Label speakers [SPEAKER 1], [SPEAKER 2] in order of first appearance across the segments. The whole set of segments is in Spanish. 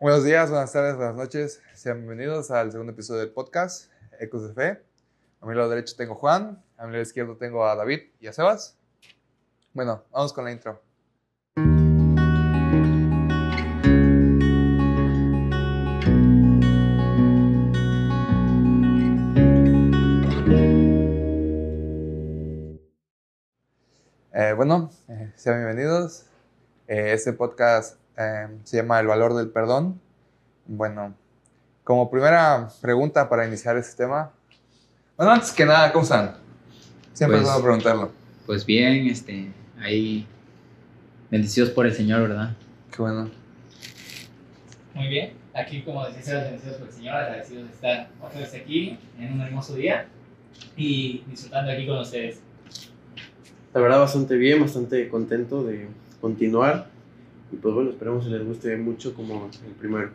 [SPEAKER 1] Buenos días, buenas tardes, buenas noches. Sean bienvenidos al segundo episodio del podcast Ecos de Fe. A mi lado derecho tengo Juan, a mi lado izquierdo tengo a David y a Sebas. Bueno, vamos con la intro. Eh, bueno, eh, sean bienvenidos. Eh, este podcast eh, se llama El valor del perdón. Bueno, como primera pregunta para iniciar este tema. Bueno, antes que nada, ¿cómo están? Siempre
[SPEAKER 2] Pues-
[SPEAKER 1] puedo preguntarlo.
[SPEAKER 2] Pues bien, este, ahí bendecidos por el Señor, ¿verdad?
[SPEAKER 1] Qué bueno.
[SPEAKER 3] Muy bien, aquí como decía bendecidos por el Señor, agradecidos de estar otra vez aquí en un hermoso día y disfrutando aquí con ustedes.
[SPEAKER 4] La verdad, bastante bien, bastante contento de continuar. Y pues bueno, esperemos que les guste mucho como el primero.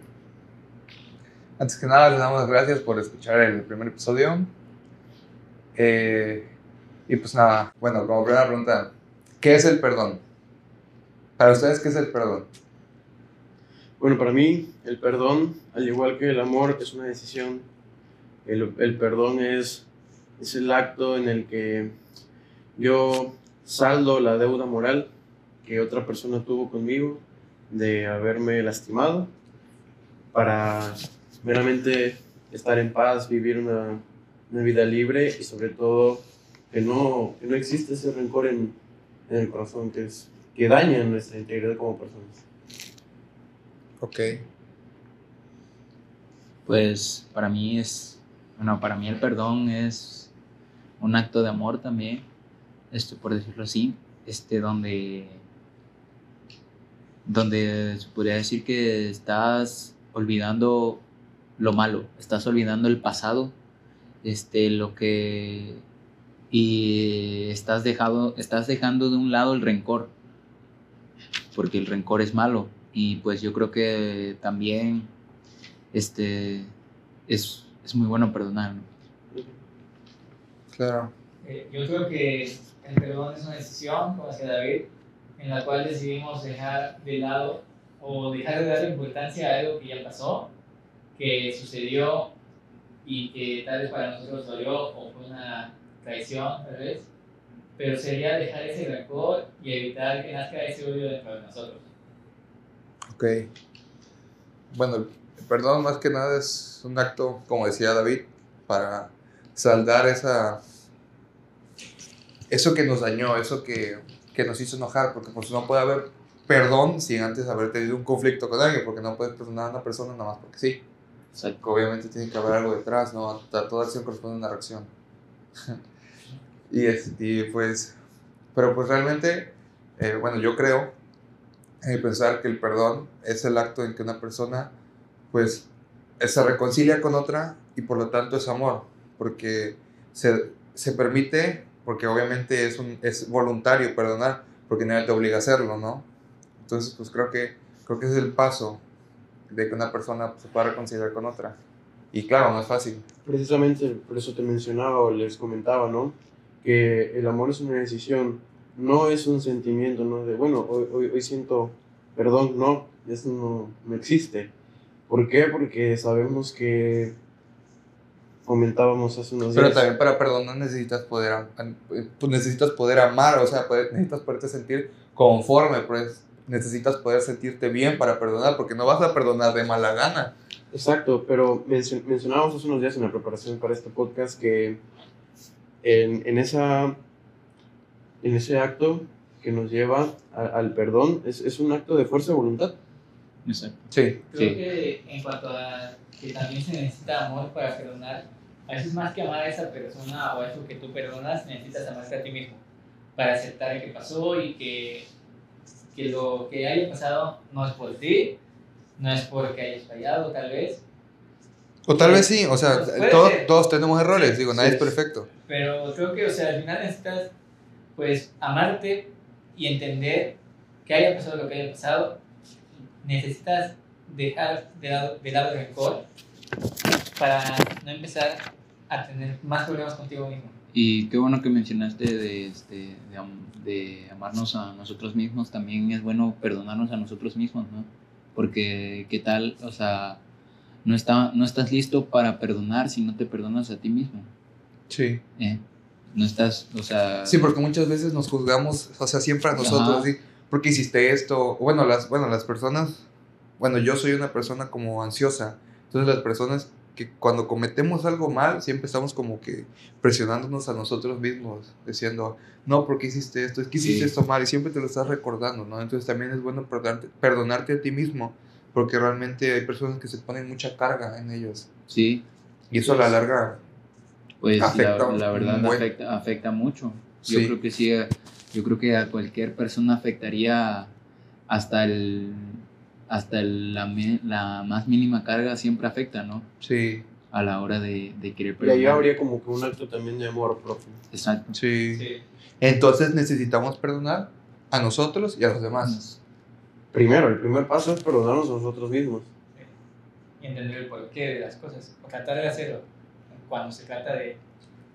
[SPEAKER 1] Antes que nada, les damos las gracias por escuchar el primer episodio. Eh, y pues nada, bueno, como primera pregunta, ¿qué es el perdón? Para ustedes, ¿qué es el perdón?
[SPEAKER 4] Bueno, para mí, el perdón, al igual que el amor, es una decisión. El, el perdón es, es el acto en el que yo saldo la deuda moral que otra persona tuvo conmigo de haberme lastimado para meramente estar en paz, vivir una, una vida libre y sobre todo que no, que no existe ese rencor en, en el corazón que, es, que daña nuestra integridad como personas.
[SPEAKER 1] Ok.
[SPEAKER 2] Pues para mí es, bueno, para mí el perdón es un acto de amor también, este, por decirlo así, este, donde, donde se podría decir que estás olvidando lo malo, estás olvidando el pasado, este, lo que, y estás, dejado, estás dejando de un lado el rencor, porque el rencor es malo, y pues yo creo que también este, es, es muy bueno perdonar. ¿no?
[SPEAKER 1] Claro.
[SPEAKER 3] Eh, yo creo que el perdón es una decisión, como decía David, en la cual decidimos dejar de lado o dejar de darle importancia a algo que ya pasó, que sucedió y que tal vez para nosotros dolió o fue una traición, tal vez, pero sería dejar ese rencor y evitar que nazca ese odio dentro de nosotros.
[SPEAKER 1] Ok. Bueno, el perdón más que nada es un acto, como decía David, para saldar esa eso que nos dañó, eso que, que nos hizo enojar, porque pues no puede haber perdón sin antes haber tenido un conflicto con alguien, porque no puedes perdonar a una persona nada más porque sí. Obviamente tiene que haber algo detrás, ¿no? A toda acción corresponde una reacción. y, es, y pues, pero pues realmente, eh, bueno, yo creo eh, pensar que el perdón es el acto en que una persona pues se reconcilia con otra y por lo tanto es amor, porque se, se permite, porque obviamente es, un, es voluntario perdonar, porque nadie te obliga a hacerlo, ¿no? Entonces pues creo que, creo que ese es el paso de que una persona se pueda reconciliar con otra. Y claro, no es fácil.
[SPEAKER 4] Precisamente por eso te mencionaba o les comentaba, ¿no? Que el amor es una decisión, no es un sentimiento, ¿no? De, bueno, hoy, hoy, hoy siento perdón, no, eso no, no existe. ¿Por qué? Porque sabemos que comentábamos hace unos
[SPEAKER 1] Pero
[SPEAKER 4] días.
[SPEAKER 1] también para perdonar necesitas poder, am- pues necesitas poder amar, o sea, poder- necesitas poderte sentir conforme, pues necesitas poder sentirte bien para perdonar, porque no vas a perdonar de mala gana.
[SPEAKER 4] Exacto, pero mencio- mencionábamos hace unos días en la preparación para este podcast que en, en, esa, en ese acto que nos lleva a- al perdón es, es un acto de fuerza de voluntad.
[SPEAKER 2] Exacto.
[SPEAKER 1] Sí.
[SPEAKER 3] Creo
[SPEAKER 2] Sí.
[SPEAKER 3] que en cuanto a que también se necesita amor para perdonar, a veces más que amar a esa persona o a eso que tú perdonas, necesitas amarte a ti mismo para aceptar el que pasó y que, que lo que haya pasado no es por ti, no es porque hayas fallado tal vez,
[SPEAKER 1] O tal vez sí, o sea,
[SPEAKER 3] Pues
[SPEAKER 1] todos,
[SPEAKER 3] ser.
[SPEAKER 1] todos tenemos errores,
[SPEAKER 3] Sí,
[SPEAKER 1] digo, nadie
[SPEAKER 4] sí.
[SPEAKER 1] es perfecto.
[SPEAKER 3] pero creo que o sea, al final necesitas pues amarte y entender que haya pasado lo que haya pasado, necesitas dejar de lado, de lado el rencor para no empezar a tener más problemas contigo mismo.
[SPEAKER 2] Y qué bueno que mencionaste de, este, de, de amarnos a nosotros mismos. También es bueno perdonarnos a nosotros mismos, ¿no? Porque, ¿qué tal? O sea, no, está, no estás listo para perdonar si no te perdonas a ti mismo.
[SPEAKER 1] Sí.
[SPEAKER 2] ¿eh? No estás, o sea...
[SPEAKER 1] Sí, porque muchas veces nos juzgamos, o sea, siempre a nosotros. ¿sí? porque hiciste esto? Bueno las, bueno, las personas, bueno, yo soy una persona como ansiosa, entonces las personas que cuando cometemos algo mal, siempre estamos como que presionándonos a nosotros mismos, diciendo, no, ¿por qué hiciste esto? Es que hiciste
[SPEAKER 2] Sí.
[SPEAKER 1] esto mal y siempre te lo estás recordando, ¿no? Entonces también es bueno perdonarte, perdonarte a ti mismo, porque realmente hay personas que se ponen mucha carga en ellos
[SPEAKER 2] Sí,
[SPEAKER 1] y eso a la larga,
[SPEAKER 2] pues
[SPEAKER 1] Afecta
[SPEAKER 2] la, la verdad
[SPEAKER 1] buen-
[SPEAKER 2] afecta, afecta mucho. Yo
[SPEAKER 1] Sí.
[SPEAKER 2] creo que sí, yo creo que a cualquier persona afectaría hasta el hasta el- la, la más mínima carga siempre afecta, ¿no?
[SPEAKER 1] sí,
[SPEAKER 2] A la hora de, de querer
[SPEAKER 4] Y ahí
[SPEAKER 2] perdonar.
[SPEAKER 4] habría como que un acto también de amor propio.
[SPEAKER 2] Exacto.
[SPEAKER 1] sí.
[SPEAKER 3] Sí.
[SPEAKER 1] Entonces necesitamos perdonar a nosotros y a los demás.
[SPEAKER 4] Primero, el primer paso es perdonarnos a nosotros mismos.
[SPEAKER 3] y entender el porqué de las cosas, o tratar de hacerlo cuando se trata de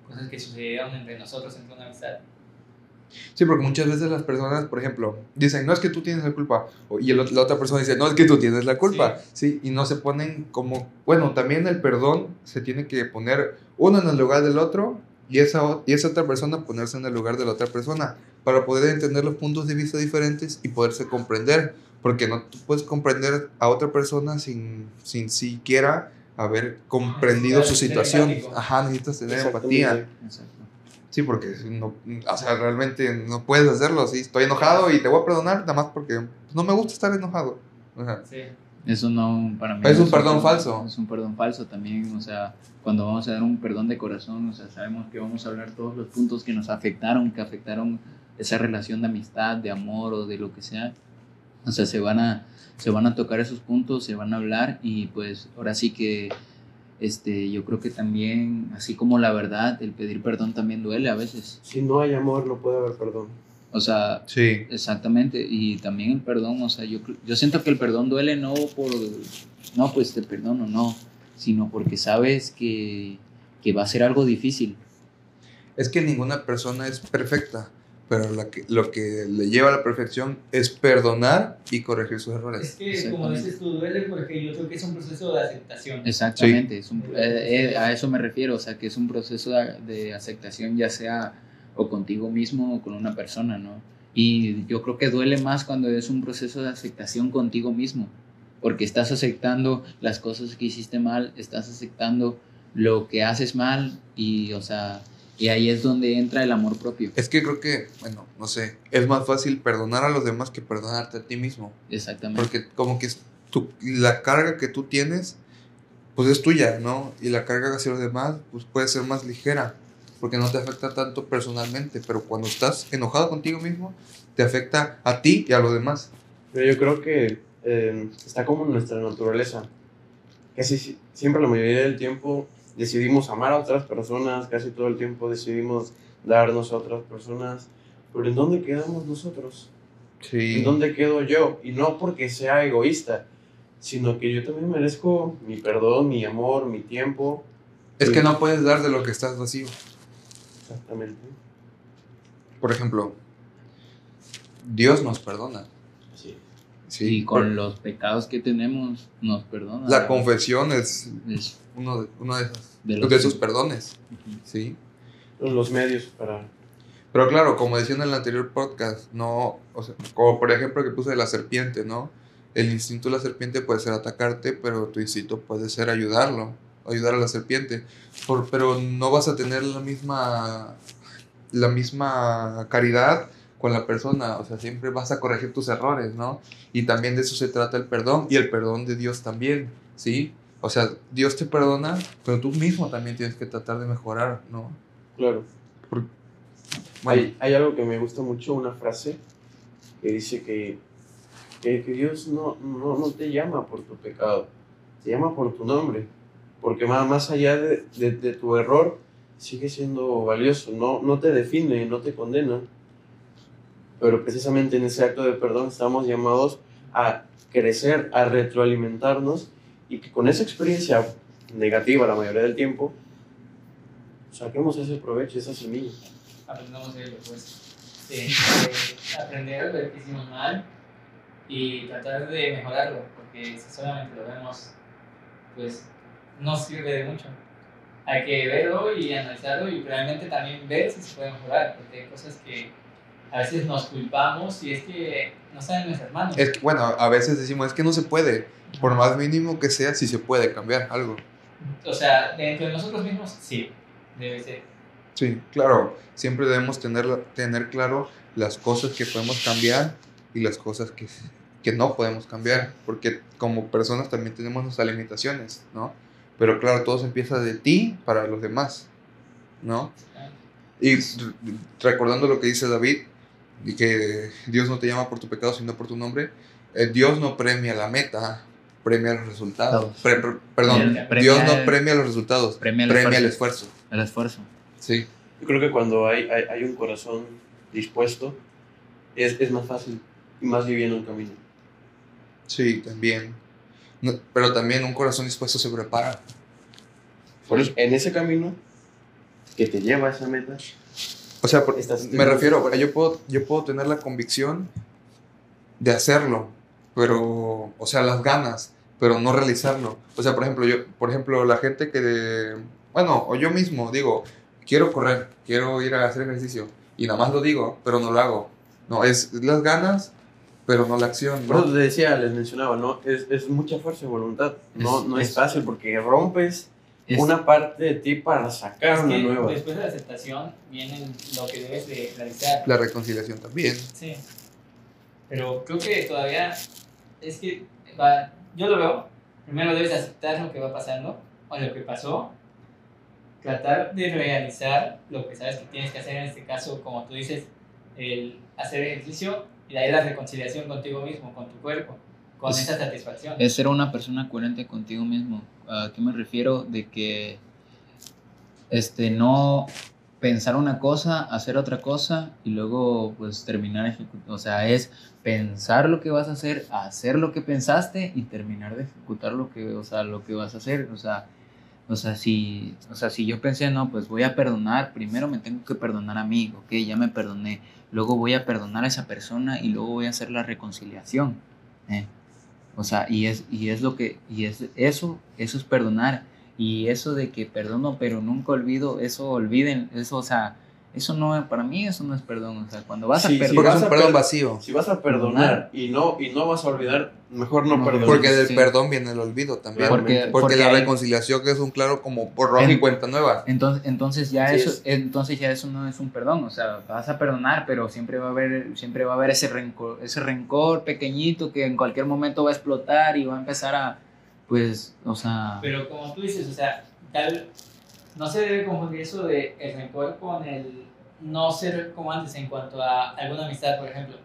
[SPEAKER 3] cosas que sucedieron entre nosotros, entre una amistad.
[SPEAKER 1] Sí, porque muchas veces las personas, por ejemplo, dicen, no es que tú tienes la culpa, y el la otra persona dice, no es que tú tienes la culpa, sí. y no se ponen como, bueno, también el perdón se tiene que poner uno en el lugar del otro y esa, y esa otra persona ponerse en el lugar de la otra persona para poder entender los puntos de vista diferentes y poderse comprender, porque no tú puedes comprender a otra persona sin, sin siquiera haber comprendido su situación.
[SPEAKER 3] empático.
[SPEAKER 1] Ajá, necesitas tener empatía.
[SPEAKER 2] Exacto.
[SPEAKER 1] Sí, porque no, o sea, realmente no puedes hacerlo, sí, estoy enojado y te voy a perdonar nada más porque no me gusta estar enojado. O sea,
[SPEAKER 3] Sí.
[SPEAKER 2] Eso no, para mí.
[SPEAKER 1] Es
[SPEAKER 2] no
[SPEAKER 1] un perdón falso.
[SPEAKER 2] Es un perdón falso también, o sea, cuando vamos a dar un perdón de corazón, o sea, sabemos que vamos a hablar todos los puntos que nos afectaron, que afectaron esa relación de amistad, de amor o de lo que sea. O sea, se van a, se van a tocar esos puntos, se van a hablar y pues ahora sí que este, yo creo que también, así como la verdad, el pedir perdón también duele a veces.
[SPEAKER 4] Si no hay amor, no puede haber perdón.
[SPEAKER 2] O sea,
[SPEAKER 1] sí,
[SPEAKER 2] Exactamente, y también el perdón, o sea, yo, yo siento que el perdón duele no por, no, pues te perdono, no, sino porque sabes que, que va a ser algo difícil.
[SPEAKER 1] es que ninguna persona es perfecta, pero la que, lo que le lleva a la perfección es perdonar y corregir sus
[SPEAKER 3] Es
[SPEAKER 1] errores.
[SPEAKER 3] que, como dices tú, duele porque yo creo que es un proceso de aceptación.
[SPEAKER 2] Exactamente, es un- eh, eh, a eso me refiero, o sea, que es un proceso de, de aceptación, ya sea o contigo mismo o con una persona, ¿no? Y yo creo que duele más cuando es un proceso de aceptación contigo mismo, porque estás aceptando las cosas que hiciste mal, estás aceptando lo que haces mal y, o sea, y ahí es donde entra el amor propio.
[SPEAKER 1] Es que creo que, bueno, no sé, es más fácil perdonar a los demás que perdonarte a ti mismo.
[SPEAKER 2] Exactamente.
[SPEAKER 1] Porque como que es tu, la carga que tú tienes, pues es tuya, ¿no? Y la carga hacia los demás, pues puede ser más ligera, porque no te afecta tanto personalmente, pero cuando estás enojado contigo mismo, te afecta a ti y a los demás.
[SPEAKER 4] Pero yo creo que eh, está como en nuestra naturaleza. Casi si- siempre, la mayoría del tiempo, decidimos amar a otras personas, casi todo el tiempo decidimos darnos a otras personas. Pero ¿en dónde quedamos nosotros?
[SPEAKER 1] Sí.
[SPEAKER 4] ¿En dónde quedo yo? Y no porque sea egoísta, sino que yo también merezco mi perdón, mi amor, mi tiempo.
[SPEAKER 1] Es que no puedes dar de lo que estás vacío.
[SPEAKER 4] Exactamente.
[SPEAKER 1] Por ejemplo, Dios nos perdona.
[SPEAKER 4] Es.
[SPEAKER 1] Sí.
[SPEAKER 2] y con los pecados que tenemos, nos perdona.
[SPEAKER 1] La confesión es
[SPEAKER 2] Es-
[SPEAKER 1] uno de, uno de, esos,
[SPEAKER 2] De
[SPEAKER 1] esos perdones. Sí.
[SPEAKER 4] Los medios para...
[SPEAKER 1] Pero claro, como decía en el anterior podcast, no, o sea, como por ejemplo que puse de la serpiente, ¿no? El instinto de la serpiente puede ser atacarte, pero tu instinto puede ser ayudarlo, ayudar a la serpiente. Por, pero no vas a tener la misma, la misma caridad con la persona, o sea, siempre vas a corregir tus errores, ¿no? Y también de eso se trata el perdón y el perdón de Dios también, ¿sí? O sea, Dios te perdona, pero tú mismo también tienes que tratar de mejorar, ¿no?
[SPEAKER 4] Claro.
[SPEAKER 1] Bueno,
[SPEAKER 4] Hay, hay algo que me gusta mucho, una frase que dice que, que, que Dios no, no, no te llama por tu pecado, te llama por tu nombre, porque más, más allá de, de, de tu error sigue siendo valioso, no, no te define, no te condena, pero precisamente en ese acto de perdón estamos llamados a crecer, a retroalimentarnos y que con esa experiencia negativa la mayoría del tiempo, saquemos ese provecho, esa semilla.
[SPEAKER 3] aprendamos de ello, pues. Sí, eh, aprender a ver que hicimos mal y tratar de mejorarlo, porque si solamente lo vemos, pues no sirve de mucho. Hay que verlo y analizarlo y realmente también ver si se puede mejorar, porque hay cosas que a veces nos culpamos y es que no saben nuestras manos.
[SPEAKER 1] Es que, bueno, a veces decimos, es que no se puede, por más mínimo que sea, si se puede cambiar algo.
[SPEAKER 3] O sea, dentro de nosotros mismos, sí, debe ser.
[SPEAKER 1] Sí, claro, siempre debemos tener, tener claro las cosas que podemos cambiar y las cosas que, que no podemos cambiar, porque como personas también tenemos nuestras limitaciones, ¿no? Pero claro, todo se empieza de ti para los demás, ¿no? Y recordando lo que dice David, y que Dios no te llama por tu pecado, sino por tu nombre, eh, Dios no premia la meta, premia los resultados.
[SPEAKER 2] Todos.
[SPEAKER 1] Pre- pre- perdón,
[SPEAKER 2] Premia-
[SPEAKER 1] Dios no premia los resultados,
[SPEAKER 2] premia
[SPEAKER 1] premia,
[SPEAKER 2] el
[SPEAKER 1] el
[SPEAKER 2] esfuerzo.
[SPEAKER 1] esfuerzo.
[SPEAKER 2] El esfuerzo.
[SPEAKER 1] Sí,
[SPEAKER 4] Yo creo que cuando hay, hay, hay un corazón dispuesto, es, es más fácil y más liviano el camino.
[SPEAKER 1] sí, también. No, pero también un corazón dispuesto se prepara.
[SPEAKER 4] Por eso, en ese camino que te lleva a esa meta,
[SPEAKER 1] O sea, por-
[SPEAKER 4] Estás-
[SPEAKER 1] me refiero, yo puedo, yo puedo tener la convicción de hacerlo, pero, o sea, las ganas, pero no realizarlo. O sea, por ejemplo, yo, por ejemplo, la gente que, bueno, o yo mismo digo, quiero correr, quiero ir a hacer ejercicio, y nada más lo digo, pero no lo hago. No, es las ganas, pero no la acción.
[SPEAKER 4] por eso te decía, les mencionaba, ¿no? Es, es mucha fuerza y voluntad. No,
[SPEAKER 2] Es-
[SPEAKER 4] no es,
[SPEAKER 2] es-
[SPEAKER 4] fácil porque rompes
[SPEAKER 2] Es-
[SPEAKER 4] una parte de ti para sacar
[SPEAKER 3] Es
[SPEAKER 4] una
[SPEAKER 3] que
[SPEAKER 4] nueva.
[SPEAKER 3] después de la aceptación viene lo que debes de realizar.
[SPEAKER 1] La reconciliación también.
[SPEAKER 3] Sí. Pero creo que todavía es que va- yo lo veo. Primero debes aceptar lo que va pasando o lo que pasó. Tratar de realizar lo que sabes que tienes que hacer en este caso, como tú dices, el hacer ejercicio y de ahí la reconciliación contigo mismo, con tu cuerpo, con
[SPEAKER 2] Es-
[SPEAKER 3] esa satisfacción.
[SPEAKER 2] Es ser una persona coherente contigo mismo. ¿A qué me refiero? De que este, no pensar una cosa, hacer otra cosa y luego pues terminar ejecutando. O sea, es pensar lo que vas a hacer, hacer lo que pensaste y terminar de ejecutar lo que, o sea, lo que vas a hacer. O sea, o sea, si, o sea, si yo pensé, no, pues voy a perdonar, primero me tengo que perdonar a mí, ok, ya me perdoné, luego voy a perdonar a esa persona y luego voy a hacer la reconciliación. ¿eh? O sea, y es, y es lo que, y es eso, eso es perdonar. Y eso de que perdono pero nunca olvido, eso olviden, eso, o sea, eso no, para mí eso no es perdón. O sea, cuando vas
[SPEAKER 4] Sí,
[SPEAKER 2] a
[SPEAKER 4] sí,
[SPEAKER 2] perdonar,
[SPEAKER 1] Porque
[SPEAKER 4] vas
[SPEAKER 1] es un perdón
[SPEAKER 4] per-
[SPEAKER 1] vacío.
[SPEAKER 4] Si vas a perdonar y no, y no vas a olvidar, mejor no
[SPEAKER 2] No,
[SPEAKER 4] perdones.
[SPEAKER 1] Porque del
[SPEAKER 2] Sí.
[SPEAKER 1] perdón viene el olvido también.
[SPEAKER 2] Porque-
[SPEAKER 1] Porque, la
[SPEAKER 2] hay-
[SPEAKER 1] reconciliación que es un claro como borrón y
[SPEAKER 2] En-
[SPEAKER 1] cuenta nueva.
[SPEAKER 2] Entonces, entonces ya
[SPEAKER 4] Sí,
[SPEAKER 2] eso,
[SPEAKER 4] es.
[SPEAKER 2] entonces ya eso no es un perdón, o sea, vas a perdonar, pero siempre va a haber, siempre va a haber ese rencor, ese rencor pequeñito que en cualquier momento va a explotar y va a empezar a, pues, o sea,
[SPEAKER 3] Pero como tú dices, o sea, tal, no se debe confundir eso de el rencor con el no ser como antes en cuanto a alguna amistad, por ejemplo.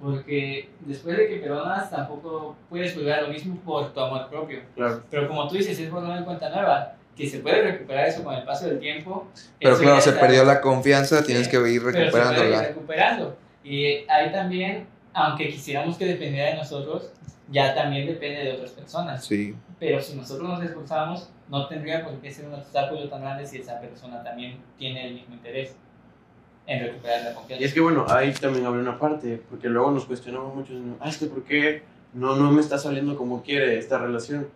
[SPEAKER 3] Porque después de que perdonas, tampoco puedes volver a lo mismo por tu amor propio.
[SPEAKER 4] Claro.
[SPEAKER 3] Pero como tú dices, es borrón en cuenta nueva, que se puede recuperar eso con el paso del tiempo.
[SPEAKER 1] Pero claro, se perdió la confianza, tienes que ir
[SPEAKER 3] pero se puede ir
[SPEAKER 1] recuperándola.
[SPEAKER 3] recuperando. Y ahí también, aunque quisiéramos que dependiera de nosotros, ya también depende de otras personas.
[SPEAKER 1] Sí,
[SPEAKER 3] Pero si nosotros nos esforzamos, no tendría por qué ser un obstáculo tan grande si esa persona también tiene el mismo interés en recuperar la confianza.
[SPEAKER 4] Y es que bueno, ahí también abre una parte, porque luego nos cuestionamos mucho, ah, es que ¿por qué no, no me está saliendo como quiere esta relación?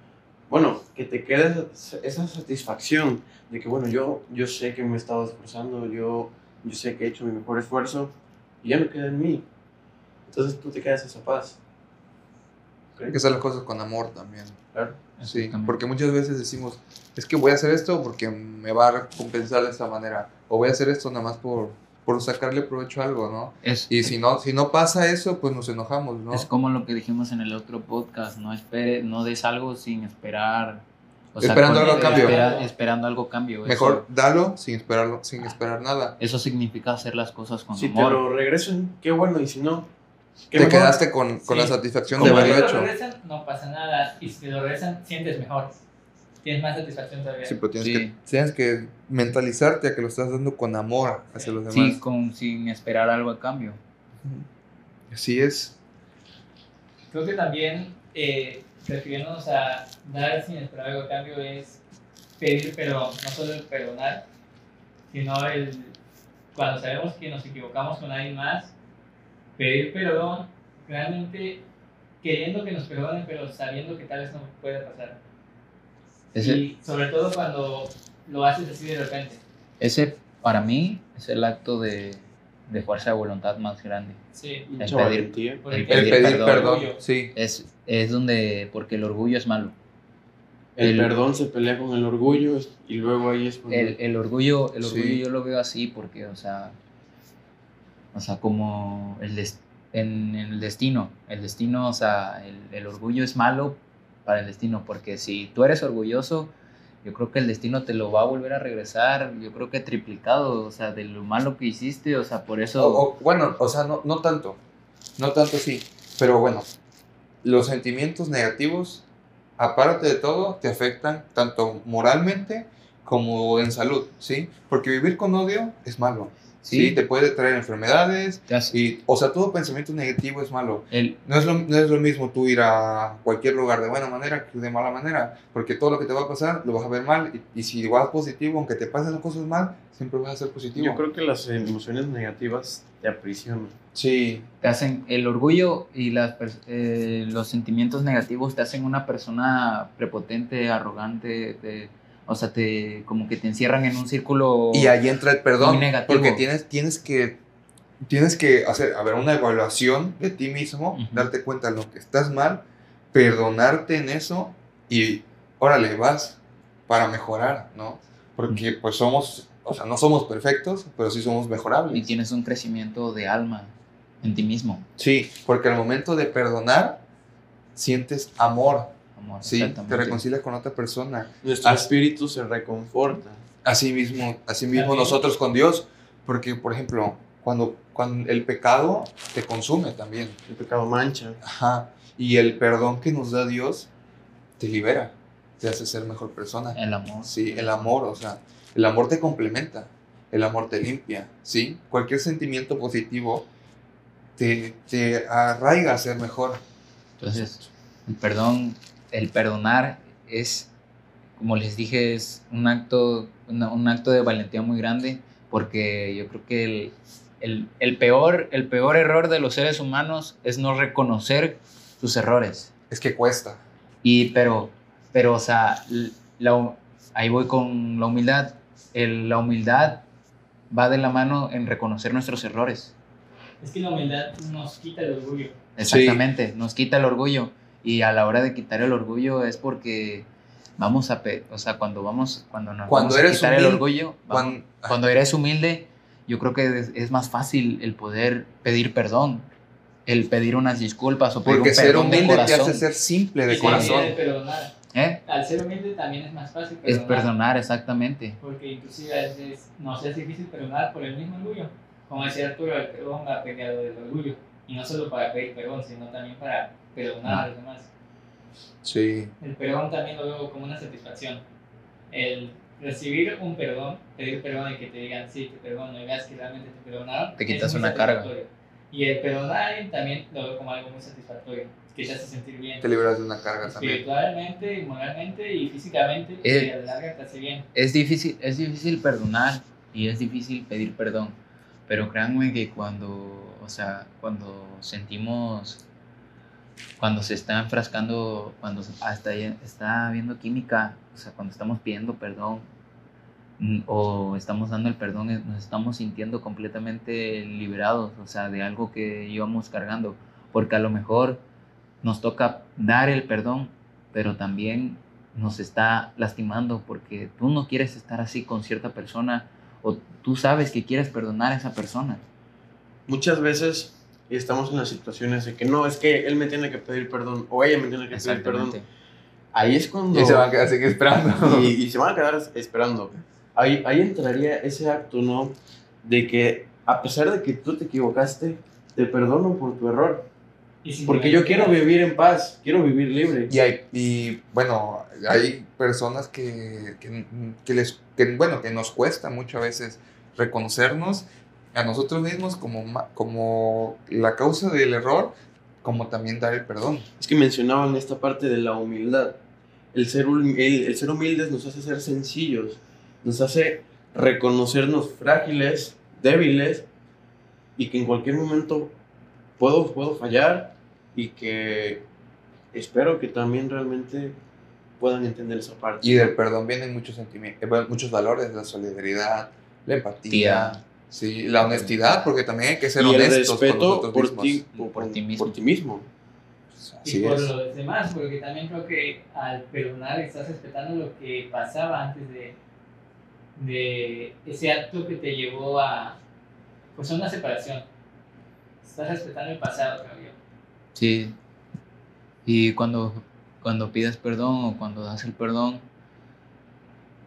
[SPEAKER 4] Bueno, que te quede esa- satisfacción de que, bueno, yo, yo sé que me he estado esforzando, yo, yo sé que he hecho mi mejor esfuerzo, y ya no queda en mí. Entonces tú te quedas esa paz.
[SPEAKER 1] hay que hacer las cosas con amor también.
[SPEAKER 4] Claro.
[SPEAKER 1] Sí, porque muchas veces decimos, es que voy a hacer esto porque me va a recompensar de esta manera, o voy a hacer esto nada más por, por sacarle provecho a algo, ¿no?
[SPEAKER 2] es,
[SPEAKER 1] Y si no, si no pasa eso, pues nos enojamos, ¿no?
[SPEAKER 2] es como lo que dijimos en el otro podcast, no espere, no des algo sin esperar. o sea,
[SPEAKER 1] Esperando algo cambio.
[SPEAKER 2] espera- esperando algo cambio. eso-
[SPEAKER 1] Mejor dalo sin esperarlo, sin esperar nada.
[SPEAKER 2] Eso significa hacer las cosas con
[SPEAKER 4] Si te
[SPEAKER 2] amor.
[SPEAKER 4] lo regresan, qué bueno, y si no,
[SPEAKER 1] Te
[SPEAKER 4] mejor.
[SPEAKER 1] quedaste con, con
[SPEAKER 3] Sí.
[SPEAKER 1] la satisfacción
[SPEAKER 3] Si
[SPEAKER 1] de haberlo
[SPEAKER 3] te lo
[SPEAKER 1] hecho.
[SPEAKER 3] regresan, no pasa nada. Y si te lo regresan, sientes mejor. Tienes más satisfacción todavía.
[SPEAKER 1] Sí, pero tienes,
[SPEAKER 2] Sí.
[SPEAKER 1] que, tienes que mentalizarte a que lo estás dando con amor hacia los demás.
[SPEAKER 2] Sí, con, sin esperar algo a cambio.
[SPEAKER 1] Así es.
[SPEAKER 3] Creo que también, eh, refiriéndonos a dar sin esperar algo a cambio, es pedir perdón. No solo el perdonar, sino el cuando sabemos que nos equivocamos con alguien más, pedir perdón realmente queriendo que nos perdonen, pero sabiendo que tal vez no puede pasar.
[SPEAKER 2] Ese,
[SPEAKER 3] Y sobre todo cuando lo haces así de repente.
[SPEAKER 2] ese para mí es el acto de, de fuerza de voluntad más grande.
[SPEAKER 3] Sí.
[SPEAKER 4] Mucha
[SPEAKER 2] pedir-
[SPEAKER 4] valentía.
[SPEAKER 3] Porque
[SPEAKER 2] El
[SPEAKER 1] El
[SPEAKER 2] pedir
[SPEAKER 1] pedir
[SPEAKER 2] perdón.
[SPEAKER 1] perdón, sí.
[SPEAKER 2] Es, es donde, porque el orgullo es malo.
[SPEAKER 4] El,
[SPEAKER 2] El-
[SPEAKER 4] perdón se pelea con el orgullo y luego ahí es cuando...
[SPEAKER 2] El, el orgullo, el orgullo
[SPEAKER 1] Sí.
[SPEAKER 2] yo lo veo así porque, o sea, o sea, como el des- en, en el destino, el destino, o sea, el, el orgullo es malo para el destino, porque si tú eres orgulloso, yo creo que el destino te lo va a volver a regresar, yo creo que triplicado, o sea, de lo malo que hiciste, o sea, por eso...
[SPEAKER 1] O- bueno, o sea, no, no tanto. No tanto sí. Pero bueno, los sentimientos negativos, aparte de todo, te afectan tanto moralmente como en salud, ¿sí? Porque vivir con odio es malo. Sí,
[SPEAKER 2] Sí.
[SPEAKER 1] te puede traer enfermedades. Y, o sea, todo pensamiento negativo es malo.
[SPEAKER 2] el,
[SPEAKER 1] No es, lo, no es lo mismo tú ir a cualquier lugar de buena manera que de mala manera, porque todo lo que te va a pasar lo vas a ver mal y, y si vas positivo, aunque te pasen las cosas mal, siempre vas a ser positivo.
[SPEAKER 4] Yo creo que las emociones negativas te aprisionan.
[SPEAKER 1] Sí,
[SPEAKER 2] te hacen el orgullo y las, eh, los sentimientos negativos te hacen una persona prepotente, arrogante, te- o sea, te como que te encierran en un círculo.
[SPEAKER 1] y ahí entra el perdón,
[SPEAKER 2] negativo.
[SPEAKER 1] porque tienes, tienes que tienes que hacer, a ver, una evaluación de ti mismo, darte cuenta de lo que estás mal, perdonarte en eso y órale, vas para mejorar, ¿no? Porque pues somos, o sea, no somos perfectos, pero sí somos mejorables.
[SPEAKER 2] y tienes un crecimiento de alma en ti mismo.
[SPEAKER 1] Sí, porque al momento de perdonar, sientes amor,
[SPEAKER 2] amor,
[SPEAKER 1] ¿sí? Te reconcilias con otra persona.
[SPEAKER 4] Nuestro espíritu se reconforta.
[SPEAKER 1] Así mismo, así mismo
[SPEAKER 3] También.
[SPEAKER 1] nosotros con Dios, porque por ejemplo, cuando, cuando el pecado te consume también,
[SPEAKER 4] El pecado mancha.
[SPEAKER 1] ajá, y el perdón que nos da Dios te libera, te hace ser mejor persona.
[SPEAKER 2] El amor.
[SPEAKER 1] Sí, el amor, o sea, el amor te complementa, el amor te limpia, ¿sí? Cualquier sentimiento positivo te, te arraiga a ser mejor.
[SPEAKER 2] Entonces, el perdón, el perdonar es, como les dije, es un acto, una- un acto de valentía muy grande, porque yo creo que el, el, el peor, el peor error de los seres humanos es no reconocer sus errores.
[SPEAKER 1] Es que cuesta.
[SPEAKER 2] Y, pero, pero, o sea, la- ahí voy con la humildad. El- la humildad va de la mano en reconocer nuestros errores.
[SPEAKER 3] Es que la humildad nos quita el orgullo.
[SPEAKER 2] Exactamente, nos quita el orgullo. Y a la hora de quitar el orgullo es porque vamos a, pe- o sea, cuando vamos, cuando nos
[SPEAKER 1] Cuando
[SPEAKER 2] vamos a
[SPEAKER 1] eres
[SPEAKER 2] quitar el
[SPEAKER 1] humilde,
[SPEAKER 2] orgullo, vamos-
[SPEAKER 1] Cuando,
[SPEAKER 2] cuando eres humilde, yo creo que es, es más fácil el poder pedir perdón, el pedir unas disculpas o pedir
[SPEAKER 1] porque
[SPEAKER 2] un
[SPEAKER 1] ser
[SPEAKER 2] perdón
[SPEAKER 1] humilde te hace ser simple de
[SPEAKER 3] también
[SPEAKER 1] corazón.
[SPEAKER 3] el perdonar.
[SPEAKER 2] ¿Eh?
[SPEAKER 3] Al ser humilde también es más fácil
[SPEAKER 2] Es
[SPEAKER 3] perdonar.
[SPEAKER 2] perdonar, exactamente.
[SPEAKER 3] Porque inclusive a veces nos es difícil perdonar por el mismo orgullo. Como decía Arturo, el perdón va pegado del orgullo. Y no solo para pedir perdón, sino también para perdonar a los demás.
[SPEAKER 1] Sí.
[SPEAKER 3] El perdón también lo veo como una satisfacción. El recibir un perdón, pedir perdón y que te digan, sí, te perdono, y veas que realmente te perdonaron.
[SPEAKER 2] Te
[SPEAKER 3] es
[SPEAKER 2] quitas una carga.
[SPEAKER 3] Y el perdonar a alguien también lo veo como algo muy satisfactorio, que te hace sentir bien.
[SPEAKER 1] Te libras de una carga también.
[SPEAKER 3] Espiritualmente, moralmente y físicamente,
[SPEAKER 2] Eh.
[SPEAKER 3] y a la larga te hace bien.
[SPEAKER 2] Es difícil, es difícil perdonar y es difícil pedir perdón. Pero créanme que cuando, o sea, cuando sentimos, cuando se está enfrascando, cuando hasta ahí está habiendo química, o sea, cuando estamos pidiendo perdón mm, o estamos dando el perdón, eh, nos estamos sintiendo completamente liberados, o sea, de algo que íbamos cargando. Porque a lo mejor nos toca dar el perdón, pero también nos está lastimando porque tú no quieres estar así con cierta persona o tú sabes que quieres perdonar a esa persona.
[SPEAKER 4] Muchas veces estamos en las situaciones de que no, es que él me tiene que pedir perdón o ella me tiene que pedir perdón. Ahí es cuando...
[SPEAKER 1] Y se van a quedar seguir esperando.
[SPEAKER 4] y, y se van a quedar esperando. Ahí, ahí entraría ese acto, ¿no? De que a pesar de que tú te equivocaste, te perdono por tu error.
[SPEAKER 3] Y
[SPEAKER 4] Porque yo quiero vivir en paz, quiero vivir libre.
[SPEAKER 1] Y, hay, y bueno, hay personas que, que, que les, que, bueno, que nos cuesta mucho a veces reconocernos a nosotros mismos como, como la causa del error, como también dar el perdón.
[SPEAKER 4] Es que mencionaban esta parte de la humildad. El ser, el, el ser humildes nos hace ser sencillos, nos hace reconocernos frágiles, débiles y que en cualquier momento puedo, puedo fallar y que espero que también realmente puedan entender esa parte.
[SPEAKER 1] Y del perdón vienen muchos sentimientos, eh, muchos valores, la solidaridad, la empatía,
[SPEAKER 2] Tía.
[SPEAKER 1] Sí, la honestidad, porque también hay que ser
[SPEAKER 4] y el
[SPEAKER 1] honestos con
[SPEAKER 4] respeto por
[SPEAKER 1] mismos.
[SPEAKER 4] ti,
[SPEAKER 2] Por
[SPEAKER 4] por,
[SPEAKER 2] ti mismo.
[SPEAKER 4] por ti mismo.
[SPEAKER 3] y
[SPEAKER 1] Así
[SPEAKER 3] por
[SPEAKER 1] es.
[SPEAKER 3] los demás, porque también creo que al perdonar estás respetando lo que pasaba antes de, de ese acto que te llevó a, pues, a una separación. Estás respetando el pasado, creo yo.
[SPEAKER 2] Sí. Y cuando, cuando pides perdón o cuando das el perdón,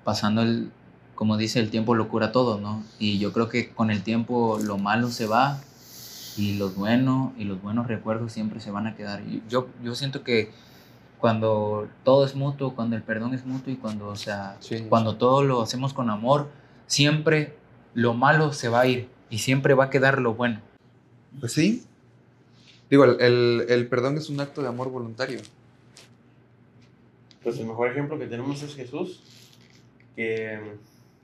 [SPEAKER 2] pasando el, como dice, el tiempo lo cura todo, ¿no? Y yo creo que con el tiempo lo malo se va y los buenos y los buenos recuerdos siempre se van a quedar. Yo, yo siento que cuando todo es mutuo, cuando el perdón es mutuo y cuando, o sea,
[SPEAKER 1] Sí.
[SPEAKER 2] cuando todo lo hacemos con amor, siempre lo malo se va a ir y siempre va a quedar lo bueno.
[SPEAKER 1] Pues sí. Digo, el, el, el perdón es un acto de amor voluntario.
[SPEAKER 4] Pues el mejor ejemplo que tenemos es Jesús, que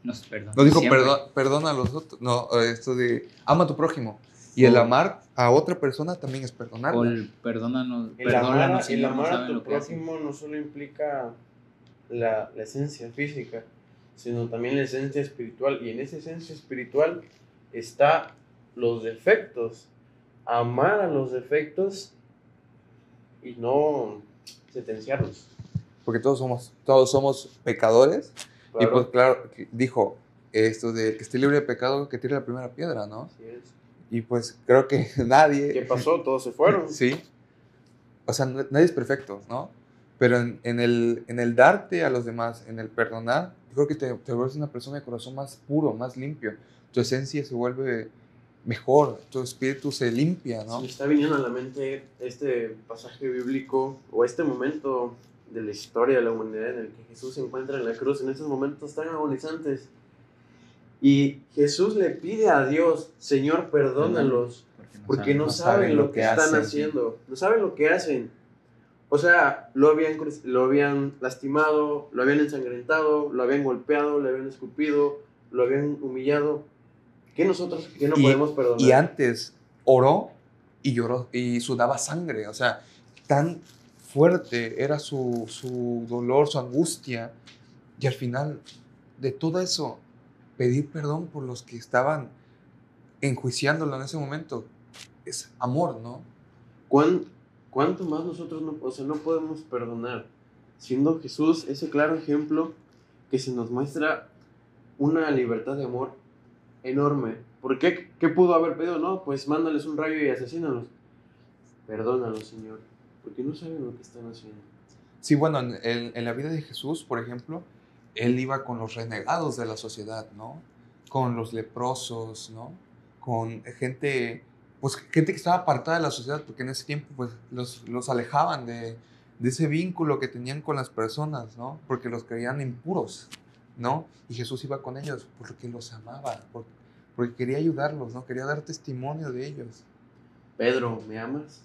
[SPEAKER 2] Nos perdona.
[SPEAKER 1] No dijo perdón, perdona a los otros. No, esto de ama a tu prójimo. Y el
[SPEAKER 2] Oh.
[SPEAKER 1] amar a otra persona también es perdonar.
[SPEAKER 2] O el perdónanos,
[SPEAKER 4] el amar,
[SPEAKER 2] perdónanos,
[SPEAKER 4] el
[SPEAKER 2] no
[SPEAKER 4] amar a tu prójimo no solo implica la, la esencia física, sino también la esencia espiritual. Y en esa esencia espiritual está los defectos. Amar a los defectos y no sentenciarlos.
[SPEAKER 1] Porque todos somos, todos somos pecadores. Y
[SPEAKER 4] Claro.
[SPEAKER 1] pues claro, dijo esto de que esté libre de pecado, que tire la primera piedra, ¿no?
[SPEAKER 4] Así es.
[SPEAKER 1] Y pues creo que nadie...
[SPEAKER 4] ¿Qué pasó? Todos se fueron.
[SPEAKER 1] Sí. O sea, nadie es perfecto, ¿no? Pero en, en el, en el darte a los demás, en el perdonar, yo creo que te, te vuelves una persona de corazón más puro, más limpio. Tu esencia se vuelve mejor, tu espíritu se limpia,
[SPEAKER 4] Se
[SPEAKER 1] ¿no?
[SPEAKER 4] me está viniendo a la mente este pasaje bíblico o este momento de la historia de la humanidad en el que Jesús se encuentra en la cruz, en estos momentos tan agonizantes. Y Jesús le pide a Dios, Señor, perdónalos, porque no, saben, lo que, están
[SPEAKER 1] hacen.
[SPEAKER 4] haciendo, no saben lo que hacen. O sea, lo habían, lo habían lastimado, lo habían ensangrentado, lo habían golpeado, le habían escupido, lo habían humillado. ¿Qué nosotros qué no
[SPEAKER 1] Y-
[SPEAKER 4] podemos perdonar?
[SPEAKER 1] Y antes oró y lloró y sudaba sangre, o sea, tan fuerte era su, su dolor, su angustia. Y al final de todo eso, pedir perdón por los que estaban enjuiciándolo en ese momento, es amor, ¿no?
[SPEAKER 4] ¿Cuán- ¿Cuánto más nosotros no, o sea, no podemos perdonar? Siendo Jesús ese claro ejemplo que se nos muestra una libertad de amor enorme. ¿Por qué? ¿Qué pudo haber pedido? No, pues mándales un rayo y asesínalos. Perdónalos, Señor, porque no saben lo que están haciendo.
[SPEAKER 1] Sí, bueno, en, en- en la vida de Jesús, por ejemplo, él iba con los renegados de la sociedad, ¿no? Con los leprosos, ¿no? Con gente, pues gente que estaba apartada de la sociedad, porque en ese tiempo, pues, los, los alejaban de, de ese vínculo que tenían con las personas, ¿no? Porque los creían impuros, ¿no? Y Jesús iba con ellos porque los amaba, por- porque quería ayudarlos, ¿no? Quería dar testimonio de ellos.
[SPEAKER 4] Pedro, ¿me amas?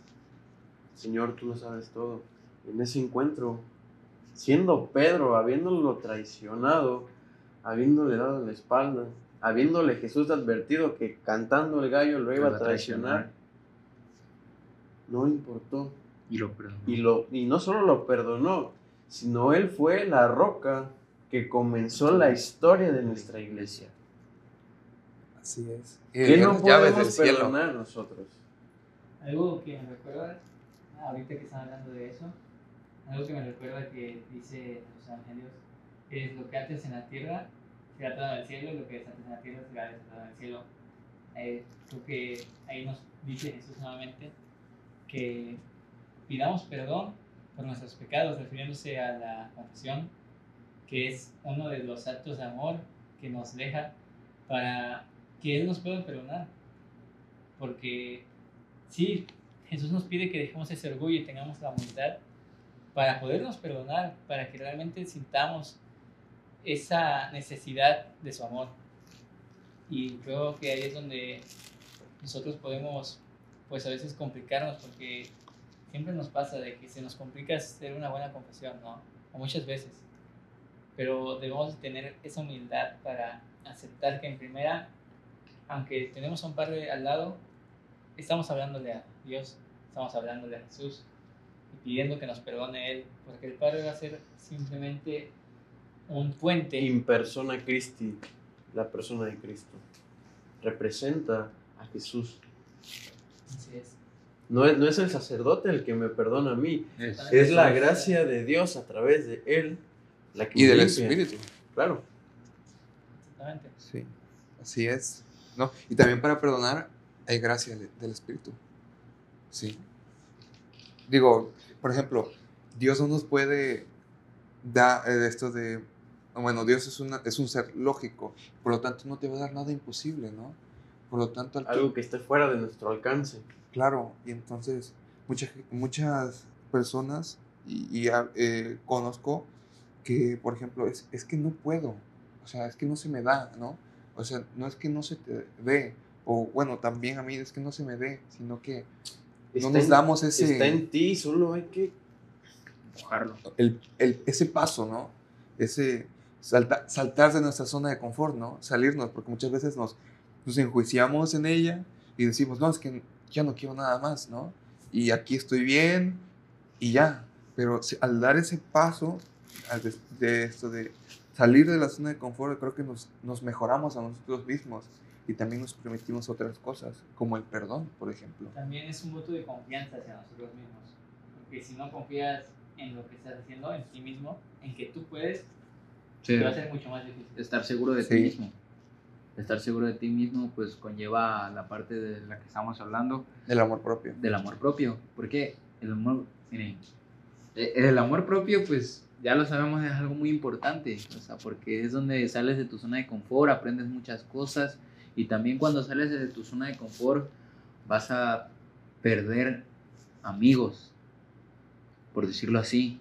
[SPEAKER 4] Señor, tú lo sabes todo. En ese encuentro, siendo Pedro, habiéndolo traicionado, habiéndole dado la espalda, habiéndole Jesús advertido que cantando el gallo lo iba a traicionar, no importó.
[SPEAKER 2] Y lo perdonó.
[SPEAKER 4] Y, lo, y no solo lo perdonó, sino él fue la roca que comenzó la historia de nuestra iglesia.
[SPEAKER 1] Así es.
[SPEAKER 4] ¿Qué no podemos
[SPEAKER 1] cielo.
[SPEAKER 4] perdonar nosotros?
[SPEAKER 3] Algo que me recuerda, ahorita que están hablando de eso, algo que me recuerda que dice los evangelios, es lo que antes en la tierra será atado el cielo, lo que es antes en la tierra será desatado el cielo. Eh, creo que ahí nos dice Jesús nuevamente que pidamos perdón por nuestros pecados, refiriéndose a la confesión, que es uno de los actos de amor que nos deja para que Él nos pueda perdonar. Porque sí, Jesús nos pide que dejemos ese orgullo y tengamos la humildad para podernos perdonar, para que realmente sintamos esa necesidad de su amor. Y creo que ahí es donde nosotros podemos, pues a veces complicarnos, porque siempre nos pasa de que se nos complica hacer una buena confesión, ¿no? O muchas veces. Pero debemos tener esa humildad para aceptar que en primera, aunque tenemos a un padre al lado, estamos hablándole a Dios, estamos hablándole a Jesús. y pidiendo que nos perdone Él, porque el Padre va a ser simplemente un puente.
[SPEAKER 4] In persona Christi, la persona de Cristo. Representa a Jesús.
[SPEAKER 3] Así es.
[SPEAKER 4] No es, no es el sacerdote el que me perdona a mí,
[SPEAKER 2] Es-
[SPEAKER 4] es la gracia de Dios a través de Él la que
[SPEAKER 1] Y del
[SPEAKER 4] limpia.
[SPEAKER 1] Espíritu.
[SPEAKER 4] Claro.
[SPEAKER 3] Exactamente.
[SPEAKER 1] Sí, así es. ¿no? Y también para perdonar hay gracia del Espíritu. Sí. Digo, por ejemplo, Dios no nos puede dar eh, esto de... Bueno, Dios es, una, es un ser lógico, por lo tanto no te va a dar nada imposible, ¿no? Por lo tanto, al
[SPEAKER 4] Algo que esté fuera de nuestro alcance.
[SPEAKER 1] Claro, y entonces muchas, muchas personas, y, y, ah, eh, conozco que, por ejemplo, es, es que no puedo, o sea, es que no se me da, ¿no? O sea, no es que no se te dé, o bueno, también a mí es que no se me dé, sino que no nos
[SPEAKER 4] en-
[SPEAKER 1] damos ese,
[SPEAKER 4] Está en ti, solo hay que
[SPEAKER 2] Empujarlo.
[SPEAKER 1] el, el- ese paso, ¿no? Ese salta- saltar de nuestra zona de confort, ¿no? Salirnos, porque muchas veces nos, nos enjuiciamos en ella y decimos, no, es que ya no quiero nada más, ¿no? Y aquí estoy bien y ya. Pero al dar ese paso, des- de esto de salir de la zona de confort, creo que nos, nos mejoramos a nosotros mismos y también nos permitimos otras cosas, como el perdón, por ejemplo.
[SPEAKER 3] También es un voto de confianza hacia nosotros mismos. Porque si no confías en lo que estás haciendo, en ti mismo, en que tú puedes,
[SPEAKER 2] Sí.
[SPEAKER 3] te va a ser mucho más difícil.
[SPEAKER 2] estar seguro de
[SPEAKER 1] Sí.
[SPEAKER 2] ti mismo. Estar seguro de ti mismo pues conlleva la parte de la que estamos hablando
[SPEAKER 1] El amor propio.
[SPEAKER 2] del amor propio. Porque el amor, miren, eh, el amor propio pues ya lo sabemos es algo muy importante, o sea, porque es donde sales de tu zona de confort, aprendes muchas cosas y también cuando sales de tu zona de confort vas a perder amigos, por decirlo así.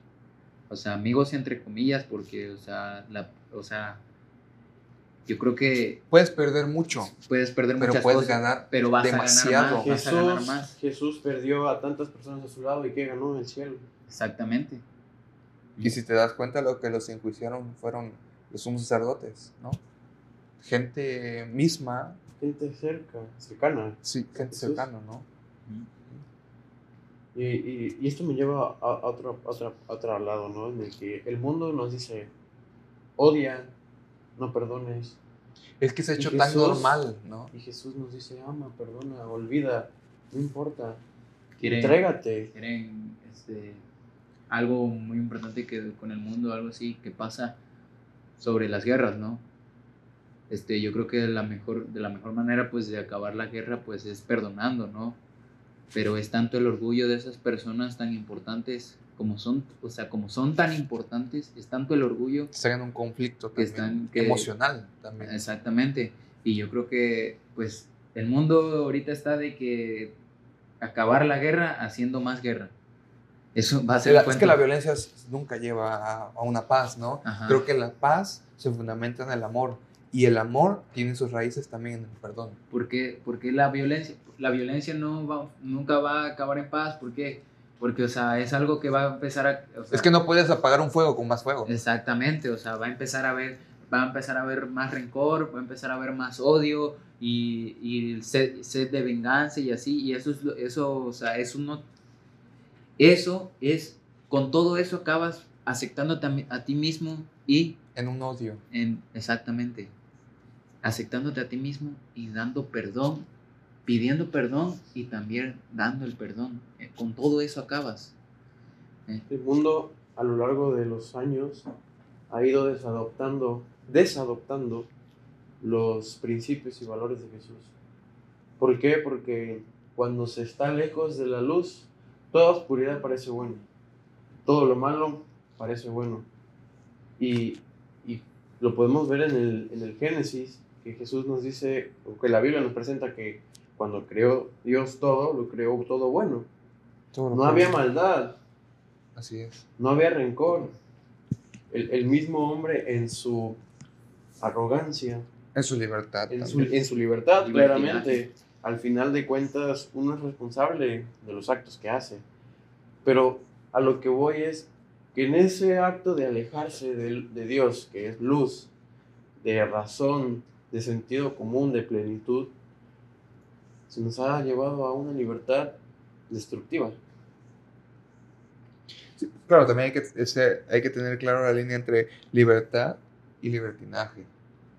[SPEAKER 2] O sea, amigos entre comillas, porque, o sea, la, o sea, yo creo que
[SPEAKER 1] Puedes perder mucho,
[SPEAKER 2] puedes perder
[SPEAKER 1] pero
[SPEAKER 2] muchas
[SPEAKER 1] puedes
[SPEAKER 2] cosas,
[SPEAKER 1] ganar
[SPEAKER 2] pero vas
[SPEAKER 1] demasiado.
[SPEAKER 2] a ganar más, vas a ganar
[SPEAKER 4] Jesús,
[SPEAKER 2] más.
[SPEAKER 4] Jesús perdió a tantas personas a su lado y que ganó en el cielo.
[SPEAKER 2] Exactamente.
[SPEAKER 1] Y si te das cuenta, lo que los enjuiciaron fueron los sumos sacerdotes, ¿no? Gente misma,
[SPEAKER 4] Gente cerca, cercana.
[SPEAKER 1] sí, gente
[SPEAKER 4] Jesús.
[SPEAKER 1] cercana, ¿no?
[SPEAKER 4] Y, y, y esto me lleva a, a otro, a otro, a otro lado, ¿no? En el que el mundo nos dice, odia, no perdones.
[SPEAKER 1] Es que se ha hecho tan normal, ¿no?
[SPEAKER 4] Y Jesús nos dice, ama, perdona, olvida, no importa,
[SPEAKER 2] Quieren,
[SPEAKER 4] entrégate.
[SPEAKER 2] quieren este, algo muy importante que con el mundo, algo así, que pasa sobre las guerras, ¿no? Este, yo creo que la mejor, de la mejor manera pues de acabar la guerra pues es perdonando, ¿no? Pero es tanto el orgullo de esas personas tan importantes como son, o sea, como son tan importantes, es tanto el orgullo
[SPEAKER 1] Están en un conflicto
[SPEAKER 2] Que
[SPEAKER 1] también,
[SPEAKER 2] están- que-
[SPEAKER 1] emocional también.
[SPEAKER 2] Exactamente. Y yo creo que, pues, el mundo ahorita está de que acabar la guerra haciendo más guerra. Eso va a ser
[SPEAKER 1] La- es que la violencia nunca lleva a, a una paz, ¿no?
[SPEAKER 2] Ajá.
[SPEAKER 1] Creo que la paz se fundamenta en el amor. Y el amor tiene sus raíces también en el perdón.
[SPEAKER 2] ¿Por qué, por qué la violencia? La violencia no va, nunca va a acabar en paz. ¿Por qué? Porque, o sea, es algo que va a empezar a... o sea,
[SPEAKER 1] Es que no puedes apagar un fuego con más fuego.
[SPEAKER 2] Exactamente, o sea, va a empezar a ver, va a empezar a haber más rencor, va a empezar a haber más odio y, y sed, sed de venganza y así, y eso es, eso, o sea, eso no, eso es, con todo eso acabas aceptándote a, mi- a ti mismo y,
[SPEAKER 1] En un odio.
[SPEAKER 2] en, exactamente, aceptándote a ti mismo y dando perdón, pidiendo perdón y también dando el perdón, Eh, con todo eso acabas. Eh,
[SPEAKER 4] El mundo a lo largo de los años ha ido desadoptando, desadoptando los principios y valores de Jesús. ¿Por qué? Porque cuando se está lejos de la luz, toda oscuridad parece buena. Todo lo malo parece bueno. Y, y lo podemos ver en el, en el Génesis, que Jesús nos dice, o que la Biblia nos presenta que cuando creó Dios todo, lo creó todo bueno.
[SPEAKER 1] Todo
[SPEAKER 4] No había maldad,
[SPEAKER 1] Así es.
[SPEAKER 4] no había rencor. El, el mismo hombre en su arrogancia,
[SPEAKER 1] En su libertad.
[SPEAKER 4] en su, en su libertad,
[SPEAKER 2] Libertinaje.
[SPEAKER 4] claramente, al final de cuentas, uno es responsable de los actos que hace. Pero a lo que voy es que en ese acto de alejarse de, de Dios, que es luz, de razón, de sentido común, de plenitud, se nos ha llevado a una libertad destructiva.
[SPEAKER 1] Sí, claro, también hay que, ese- hay que tener claro la línea entre libertad y libertinaje.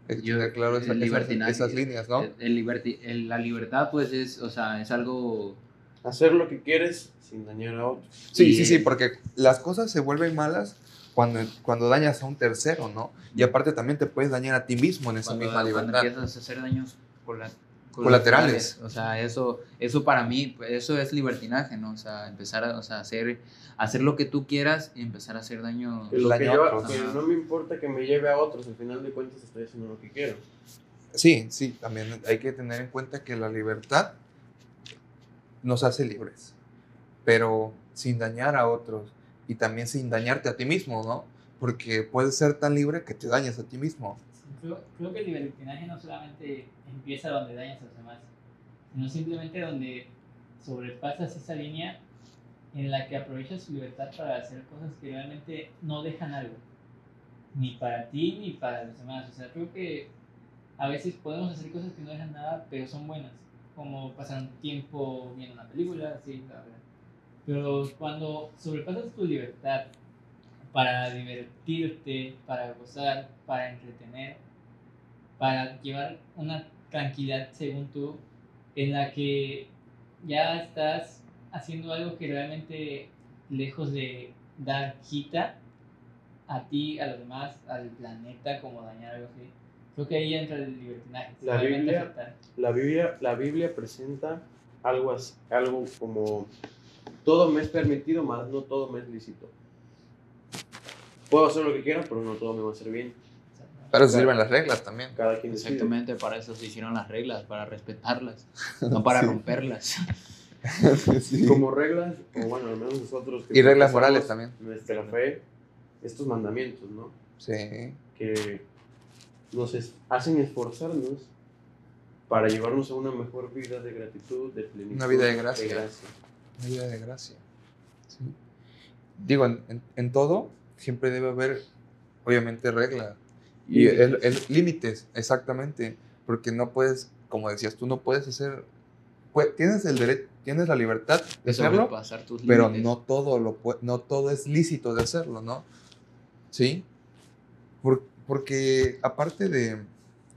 [SPEAKER 1] Hay que
[SPEAKER 2] Yo-
[SPEAKER 1] tener claro esa- esas, esas líneas, ¿no?
[SPEAKER 2] El- el liberti- el- la libertad, pues, es, o sea, es algo...
[SPEAKER 4] Hacer lo que quieres sin dañar a otros.
[SPEAKER 1] Sí,
[SPEAKER 2] y-
[SPEAKER 1] sí, sí, porque las cosas se vuelven malas cuando, cuando dañas a un tercero, ¿no? Y aparte también te puedes dañar a ti mismo en esa
[SPEAKER 2] cuando,
[SPEAKER 1] misma
[SPEAKER 2] cuando
[SPEAKER 1] libertad.
[SPEAKER 2] empiezas a hacer daños cola-
[SPEAKER 1] Colaterales.
[SPEAKER 2] O sea, eso, eso para mí, eso es libertinaje, ¿no? O sea, empezar a o sea, hacer, hacer lo que tú quieras y empezar a hacer daño.
[SPEAKER 4] Lo
[SPEAKER 1] Daño
[SPEAKER 4] que
[SPEAKER 1] a
[SPEAKER 4] lleva-
[SPEAKER 1] otros.
[SPEAKER 4] que
[SPEAKER 2] Ajá.
[SPEAKER 4] no me importa que me lleve a otros, al final de cuentas estoy haciendo lo que quiero.
[SPEAKER 1] Sí, sí, también hay que tener en cuenta que la libertad nos hace libres, pero sin dañar a otros y también sin dañarte a ti mismo, ¿no? Porque puedes ser tan libre que te dañas a ti mismo.
[SPEAKER 3] Creo, creo que el libertinaje no solamente empieza donde dañas a los demás, sino simplemente donde sobrepasas esa línea en la que aprovechas tu libertad para hacer cosas que realmente no dejan algo, ni para ti ni para los demás. O sea, creo que a veces podemos hacer cosas que no dejan nada, pero son buenas, como pasar un tiempo viendo una película, así, la verdad. Pero cuando sobrepasas tu libertad para divertirte, para gozar, para entretener, para llevar una tranquilidad según tú, en la que ya estás haciendo algo que realmente lejos de dar quita a ti, a los demás, al planeta, como dañar algo así. Creo que ahí entra el libertinaje.
[SPEAKER 4] La Biblia-
[SPEAKER 3] aceptar.
[SPEAKER 4] La Biblia, la Biblia presenta algo, así- algo como todo me es permitido, más no todo me es lícito. Puedo hacer lo que quiera, pero no todo me va a hacer bien.
[SPEAKER 1] Para eso sirven las reglas también.
[SPEAKER 4] Cada quien decide.
[SPEAKER 2] Exactamente, para eso se hicieron las reglas, para respetarlas, no para
[SPEAKER 1] Sí.
[SPEAKER 2] romperlas.
[SPEAKER 1] Sí.
[SPEAKER 4] Como reglas, o bueno, al menos nosotros. que
[SPEAKER 1] Y reglas morales también.
[SPEAKER 4] Nuestra fe, estos mandamientos, ¿no?
[SPEAKER 1] Sí.
[SPEAKER 4] Que nos es- hacen esforzarnos para llevarnos a una mejor vida de gratitud, de plenitud.
[SPEAKER 1] Una vida de gracia.
[SPEAKER 4] gracia.
[SPEAKER 1] Vida de gracia. Sí. Digo, en, en- en todo siempre debe haber, obviamente, reglas. Y
[SPEAKER 4] Límites.
[SPEAKER 1] el, el- límites, exactamente. Porque no puedes, como decías, tú no puedes hacer. pue- tienes el derecho, tienes la libertad de hacerlo,
[SPEAKER 2] tus
[SPEAKER 1] pero
[SPEAKER 2] límites.
[SPEAKER 1] no todo, lo, no todo es lícito de hacerlo, ¿no? ¿Sí? Por- porque aparte de,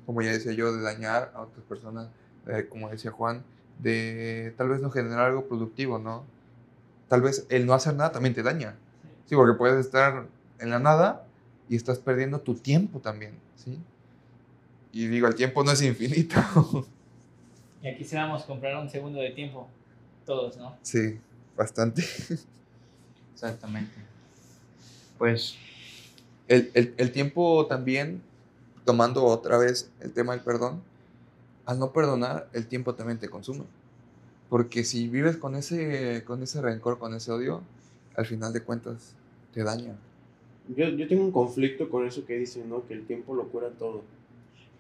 [SPEAKER 1] como ya decía yo, de dañar a otras personas, eh, como decía Juan, de tal vez no generar algo productivo, ¿no? Tal vez el no hacer nada también te daña. Sí, porque puedes estar en la nada y estás perdiendo tu tiempo también, ¿sí? Y digo, el tiempo no es infinito.
[SPEAKER 3] Y aquí quisiéramos comprar un segundo de tiempo, todos, ¿no?
[SPEAKER 1] sí, bastante.
[SPEAKER 2] Exactamente. Pues,
[SPEAKER 1] El, el- el tiempo también, tomando otra vez el tema del perdón, al no perdonar, el tiempo también te consume. Porque si vives con ese, con ese rencor, con ese odio, al final de cuentas te daña.
[SPEAKER 4] Yo, yo tengo un conflicto con eso que dicen, ¿no? Que el tiempo lo cura todo.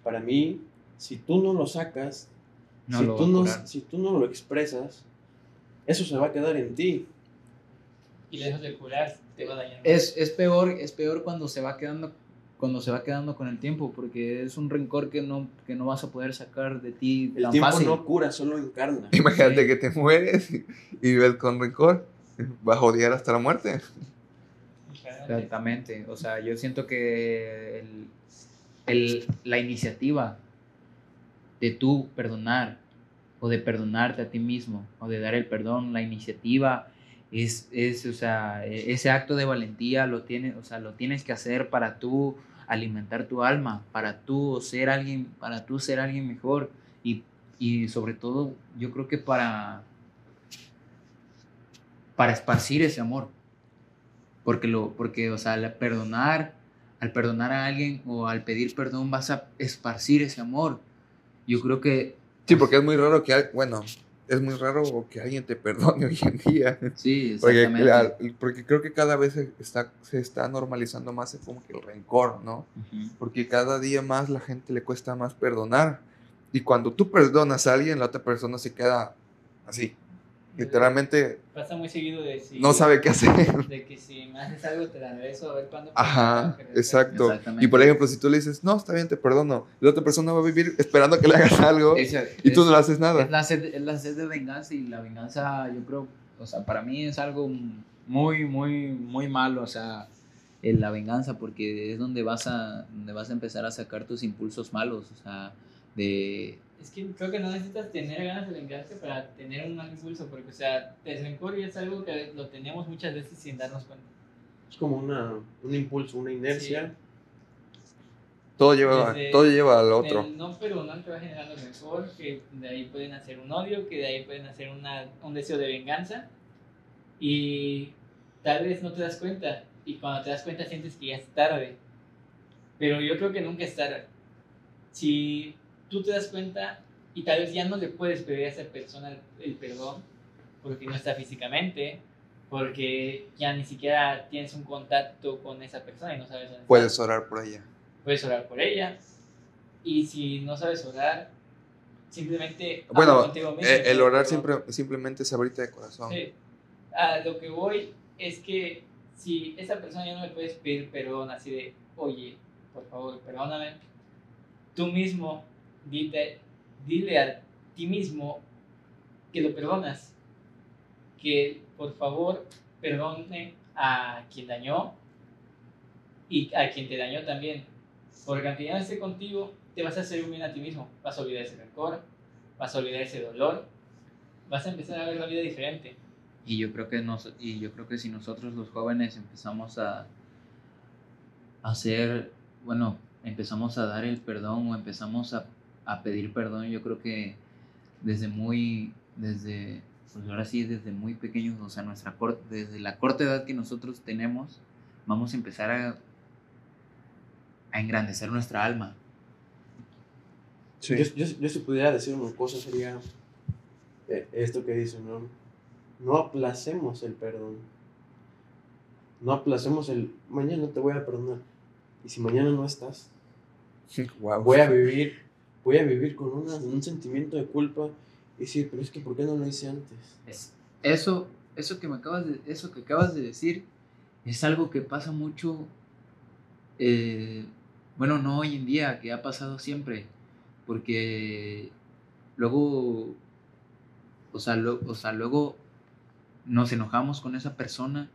[SPEAKER 4] Para mí, si tú no lo sacas,
[SPEAKER 2] no
[SPEAKER 4] si,
[SPEAKER 2] lo
[SPEAKER 4] tú no, si tú no lo expresas, eso se va a quedar en ti.
[SPEAKER 3] Y lejos de curar, te va a dañar.
[SPEAKER 2] Es, es peor, es peor cuando se va quedando cuando se va quedando con el tiempo, porque es un rencor que no, que no vas a poder sacar de ti
[SPEAKER 4] El
[SPEAKER 2] tan
[SPEAKER 4] tiempo
[SPEAKER 2] fácil.
[SPEAKER 4] no cura, solo encarna.
[SPEAKER 1] Imagínate que te mueres y, y vives con rencor, vas a odiar hasta la muerte.
[SPEAKER 2] Exactamente. O sea, yo siento que el- el- la iniciativa de tú perdonar o de perdonarte a ti mismo o de dar el perdón, la iniciativa es, es o sea, e- ese acto de valentía lo tienes, o sea, lo tienes que hacer para tú alimentar tu alma, para tú ser alguien, para tú ser alguien mejor y, y sobre todo yo creo que para para esparcir ese amor. Porque, lo, porque o sea, al perdonar, al perdonar a alguien o al pedir perdón vas a esparcir ese amor. Yo creo que
[SPEAKER 1] Sí, porque es muy raro que, bueno, es muy raro que alguien te perdone hoy en día.
[SPEAKER 2] sí,
[SPEAKER 1] Porque,
[SPEAKER 2] exactamente.
[SPEAKER 1] la- porque creo que cada vez se está, se está normalizando más como que el rencor, ¿no? Porque cada día más la gente le cuesta más perdonar. Y cuando tú perdonas a alguien, la otra persona se queda así. Literalmente
[SPEAKER 3] Pasa muy seguido de si...
[SPEAKER 1] no sabe qué hacer.
[SPEAKER 3] De que si me haces algo te la regreso a ver cuándo...
[SPEAKER 1] Ajá, exacto. Y por ejemplo, si tú le dices, no, está bien, te perdono, la otra persona va a vivir esperando que le hagas algo y tú
[SPEAKER 2] es-
[SPEAKER 1] no le haces nada.
[SPEAKER 2] Es la, sed, es la sed de venganza y la venganza, yo creo, o sea, para mí es algo muy, muy, muy malo, o sea, en la venganza, porque es donde vas a, donde vas a empezar a sacar tus impulsos malos, o sea, de...
[SPEAKER 3] Es que creo que no necesitas tener ganas de vengarte para tener un mal impulso, porque, o sea, el rencor ya es algo que lo tenemos muchas veces sin darnos cuenta.
[SPEAKER 4] Es como una, un impulso, una inercia.
[SPEAKER 1] Todo lleva,
[SPEAKER 3] Desde-
[SPEAKER 1] todo lleva al otro.
[SPEAKER 3] El no perdonar te va generando rencor, que de ahí pueden hacer un odio, que de ahí pueden hacer una, un deseo de venganza. Y tal vez no te das cuenta. Y cuando te das cuenta sientes que ya es tarde. Pero yo creo que nunca es tarde. Si tú te das cuenta y tal vez ya no le puedes pedir a esa persona el, perdón, porque no está físicamente, porque ya ni siquiera tienes un contacto con esa persona y no sabes dónde está
[SPEAKER 1] Puedes orar por ella.
[SPEAKER 3] puedes orar por ella. Y si no sabes orar, simplemente.
[SPEAKER 1] Bueno,
[SPEAKER 3] mismo,
[SPEAKER 1] eh, el orar siempre, simplemente es abrirte de corazón.
[SPEAKER 3] Sí. A lo que voy es que si esa persona ya no le puedes pedir perdón, así de, oye, por favor, perdóname, tú mismo dite, dile a ti mismo que lo perdonas, que por favor perdone a quien dañó y a quien te dañó también, porque no esté contigo, te vas a hacer un bien a ti mismo, vas a olvidar ese rencor, vas a olvidar ese dolor, vas a empezar a ver la vida diferente.
[SPEAKER 2] Y yo creo que nos, y yo creo que si nosotros los jóvenes empezamos a hacer, bueno, empezamos a dar el perdón o empezamos a, a pedir perdón, yo creo que desde muy, desde, pues ahora sí, desde muy pequeños, o sea, nuestra cor- desde la corta edad que nosotros tenemos, vamos a empezar a, a engrandecer nuestra alma.
[SPEAKER 1] Sí.
[SPEAKER 4] Yo, yo, yo si pudiera decir una cosa sería eh, esto que dicen, ¿no? No aplacemos el perdón. No aplacemos el mañana te voy a perdonar. Y si mañana no estás, voy a vivir, voy a vivir con una- un sentimiento de culpa y decir, pero es que ¿por qué no lo hice antes?
[SPEAKER 2] Es- eso, eso que me acabas de, eso que acabas de decir es algo que pasa mucho, eh, bueno, no hoy en día, que ha pasado siempre, porque luego, o sea, lo- o sea, luego nos enojamos con esa persona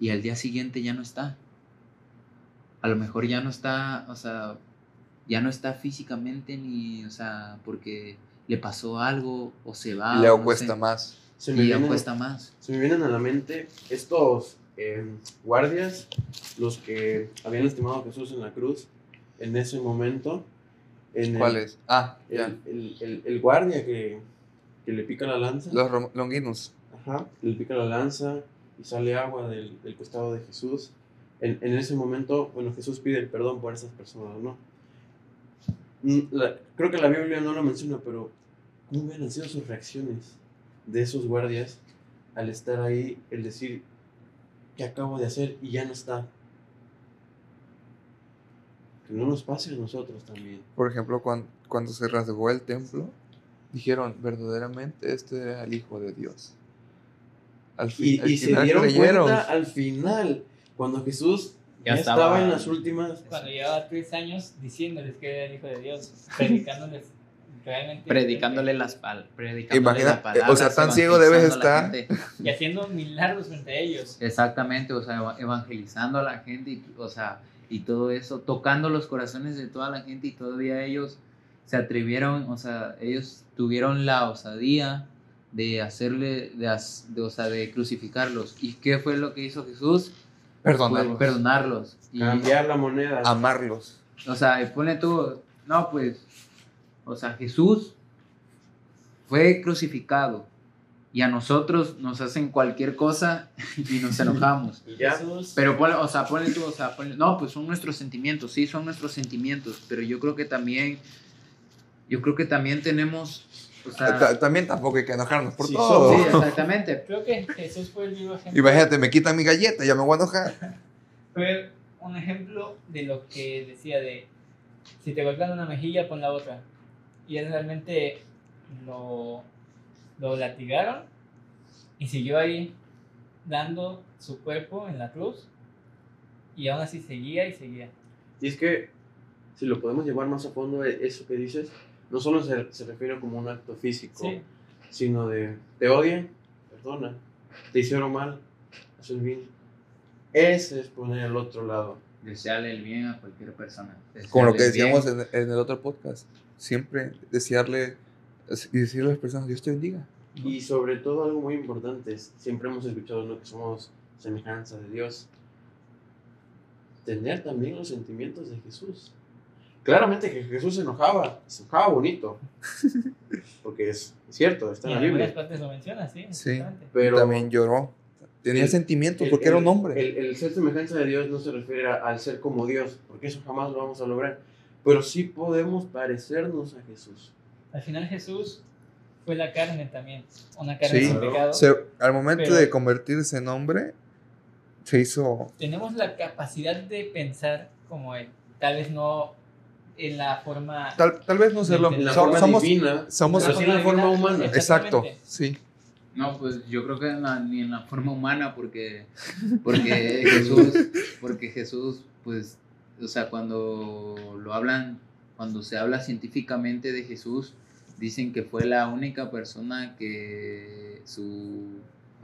[SPEAKER 2] y al día siguiente ya no está. A lo mejor ya no está, o sea, ya no está físicamente ni, o sea, porque le pasó algo o se va.
[SPEAKER 1] Le
[SPEAKER 2] no
[SPEAKER 1] cuesta
[SPEAKER 2] sé.
[SPEAKER 1] más.
[SPEAKER 4] Se me,
[SPEAKER 2] Y
[SPEAKER 4] vienen,
[SPEAKER 2] cuesta más.
[SPEAKER 4] se me vienen a la mente estos eh, guardias, los que habían estimado a Jesús en la cruz en ese momento. En el-
[SPEAKER 1] ¿Cuál es? Ah, ya.
[SPEAKER 4] El, el, el, el guardia que, que le pica la lanza.
[SPEAKER 1] Los longinos.
[SPEAKER 4] Ajá, le pica la lanza y sale agua del, del costado de Jesús. En, en ese momento, bueno, Jesús pide el perdón por esas personas, ¿no? Mm, la- creo que la Biblia no lo menciona, pero ¿cómo hubieran sido sus reacciones de esos guardias al estar ahí, el decir, ¿qué acabo de hacer? Y ya no está. Que no nos pase a nosotros también.
[SPEAKER 1] Por ejemplo, cuando, cuando se rasgó el templo, dijeron, verdaderamente este era el Hijo de Dios. Al, fin,
[SPEAKER 4] Y,
[SPEAKER 1] al
[SPEAKER 4] y se
[SPEAKER 1] final
[SPEAKER 4] dieron
[SPEAKER 1] creyeron.
[SPEAKER 4] cuenta al final, cuando Jesús
[SPEAKER 2] Ya
[SPEAKER 4] ya,
[SPEAKER 2] estaba-
[SPEAKER 4] estaba, en las últimas.
[SPEAKER 3] Cuando llevaba tres años diciéndoles que era el Hijo de Dios, predicándoles realmente.
[SPEAKER 2] Predicándole las pal predicándole
[SPEAKER 1] Imagina-
[SPEAKER 2] la palabra,
[SPEAKER 1] o sea, tan ciego debes estar.
[SPEAKER 3] Y haciendo milagros frente a ellos.
[SPEAKER 2] Exactamente, o sea, eva- evangelizando a la gente, y, o sea, y todo eso, tocando los corazones de toda la gente y todavía ellos se atrevieron, o sea, ellos tuvieron la osadía de hacerle, de, as- de, o sea, de crucificarlos. ¿Y qué fue lo que hizo Jesús?
[SPEAKER 1] Perdonarlos.
[SPEAKER 2] Perdonarlos. Y,
[SPEAKER 4] Cambiar la moneda.
[SPEAKER 1] Amarlos.
[SPEAKER 2] O sea, pone tú, no, pues, o sea, Jesús fue crucificado y a nosotros nos hacen cualquier cosa y nos enojamos.
[SPEAKER 4] Y ya.
[SPEAKER 3] Jesús,
[SPEAKER 2] Pero, o sea, ponle tú, o sea, ponle- no, pues son nuestros sentimientos, sí, son nuestros sentimientos, pero yo creo que también, yo creo que también tenemos, o sea,
[SPEAKER 1] Ta- También tampoco hay que enojarnos por
[SPEAKER 4] Sí,
[SPEAKER 1] todo.
[SPEAKER 2] sí, exactamente.
[SPEAKER 3] creo que Jesús fue el vivo ejemplo.
[SPEAKER 1] Imagínate, me quitan mi galleta, ya me voy a enojar.
[SPEAKER 3] Fue un ejemplo de lo que decía de si te golpean una mejilla, pon la otra. Y él realmente lo, lo latigaron y siguió ahí dando su cuerpo en la cruz y aún así seguía y seguía.
[SPEAKER 4] Y es que, si lo podemos llevar más a fondo, e- eso que dices, no solo se, se refiere como un acto físico,
[SPEAKER 3] Sí.
[SPEAKER 4] sino de, te odian, perdona, te hicieron mal, el bien. Ese es poner el otro lado.
[SPEAKER 2] Desearle el bien a cualquier persona.
[SPEAKER 1] Como lo que
[SPEAKER 2] Desearle
[SPEAKER 1] decíamos en, en el otro podcast. Siempre desearle y decirle a las personas, Dios te bendiga.
[SPEAKER 4] Y sobre todo algo muy importante, es, siempre hemos escuchado ¿no? que somos semejanza de Dios. Tener también los sentimientos de Jesús. Claramente que Jesús se enojaba, se enojaba bonito. Porque es cierto, está
[SPEAKER 3] Y
[SPEAKER 4] en la
[SPEAKER 3] algunas
[SPEAKER 4] Biblia.
[SPEAKER 3] partes lo menciona, sí.
[SPEAKER 1] Sí.
[SPEAKER 3] exactamente.
[SPEAKER 4] Pero
[SPEAKER 1] También lloró. Tenía
[SPEAKER 4] el-
[SPEAKER 1] sentimientos
[SPEAKER 4] el-
[SPEAKER 1] porque era un hombre.
[SPEAKER 4] El, el ser semejanza de Dios no se refiere a- al ser como Dios, porque eso jamás lo vamos a lograr. Pero sí podemos parecernos a Jesús.
[SPEAKER 3] Al final Jesús fue la carne también. Una carne
[SPEAKER 1] Sí.
[SPEAKER 3] sin pecado.
[SPEAKER 1] Se- al momento
[SPEAKER 3] Pero-
[SPEAKER 1] de convertirse en hombre, se hizo.
[SPEAKER 3] Tenemos la capacidad de pensar como Él. Tal vez no en la forma...
[SPEAKER 1] Tal, tal vez no serlo.
[SPEAKER 4] En la
[SPEAKER 1] so-
[SPEAKER 4] forma
[SPEAKER 1] somos.
[SPEAKER 4] divina,
[SPEAKER 1] somos-
[SPEAKER 4] pero sí en la forma humana.
[SPEAKER 3] Exacto.
[SPEAKER 1] Sí.
[SPEAKER 2] No, pues yo creo que en la- ni en la forma humana, porque, porque Jesús, porque Jesús, pues, o sea, cuando lo hablan, cuando se habla científicamente de Jesús, dicen que fue la única persona que su,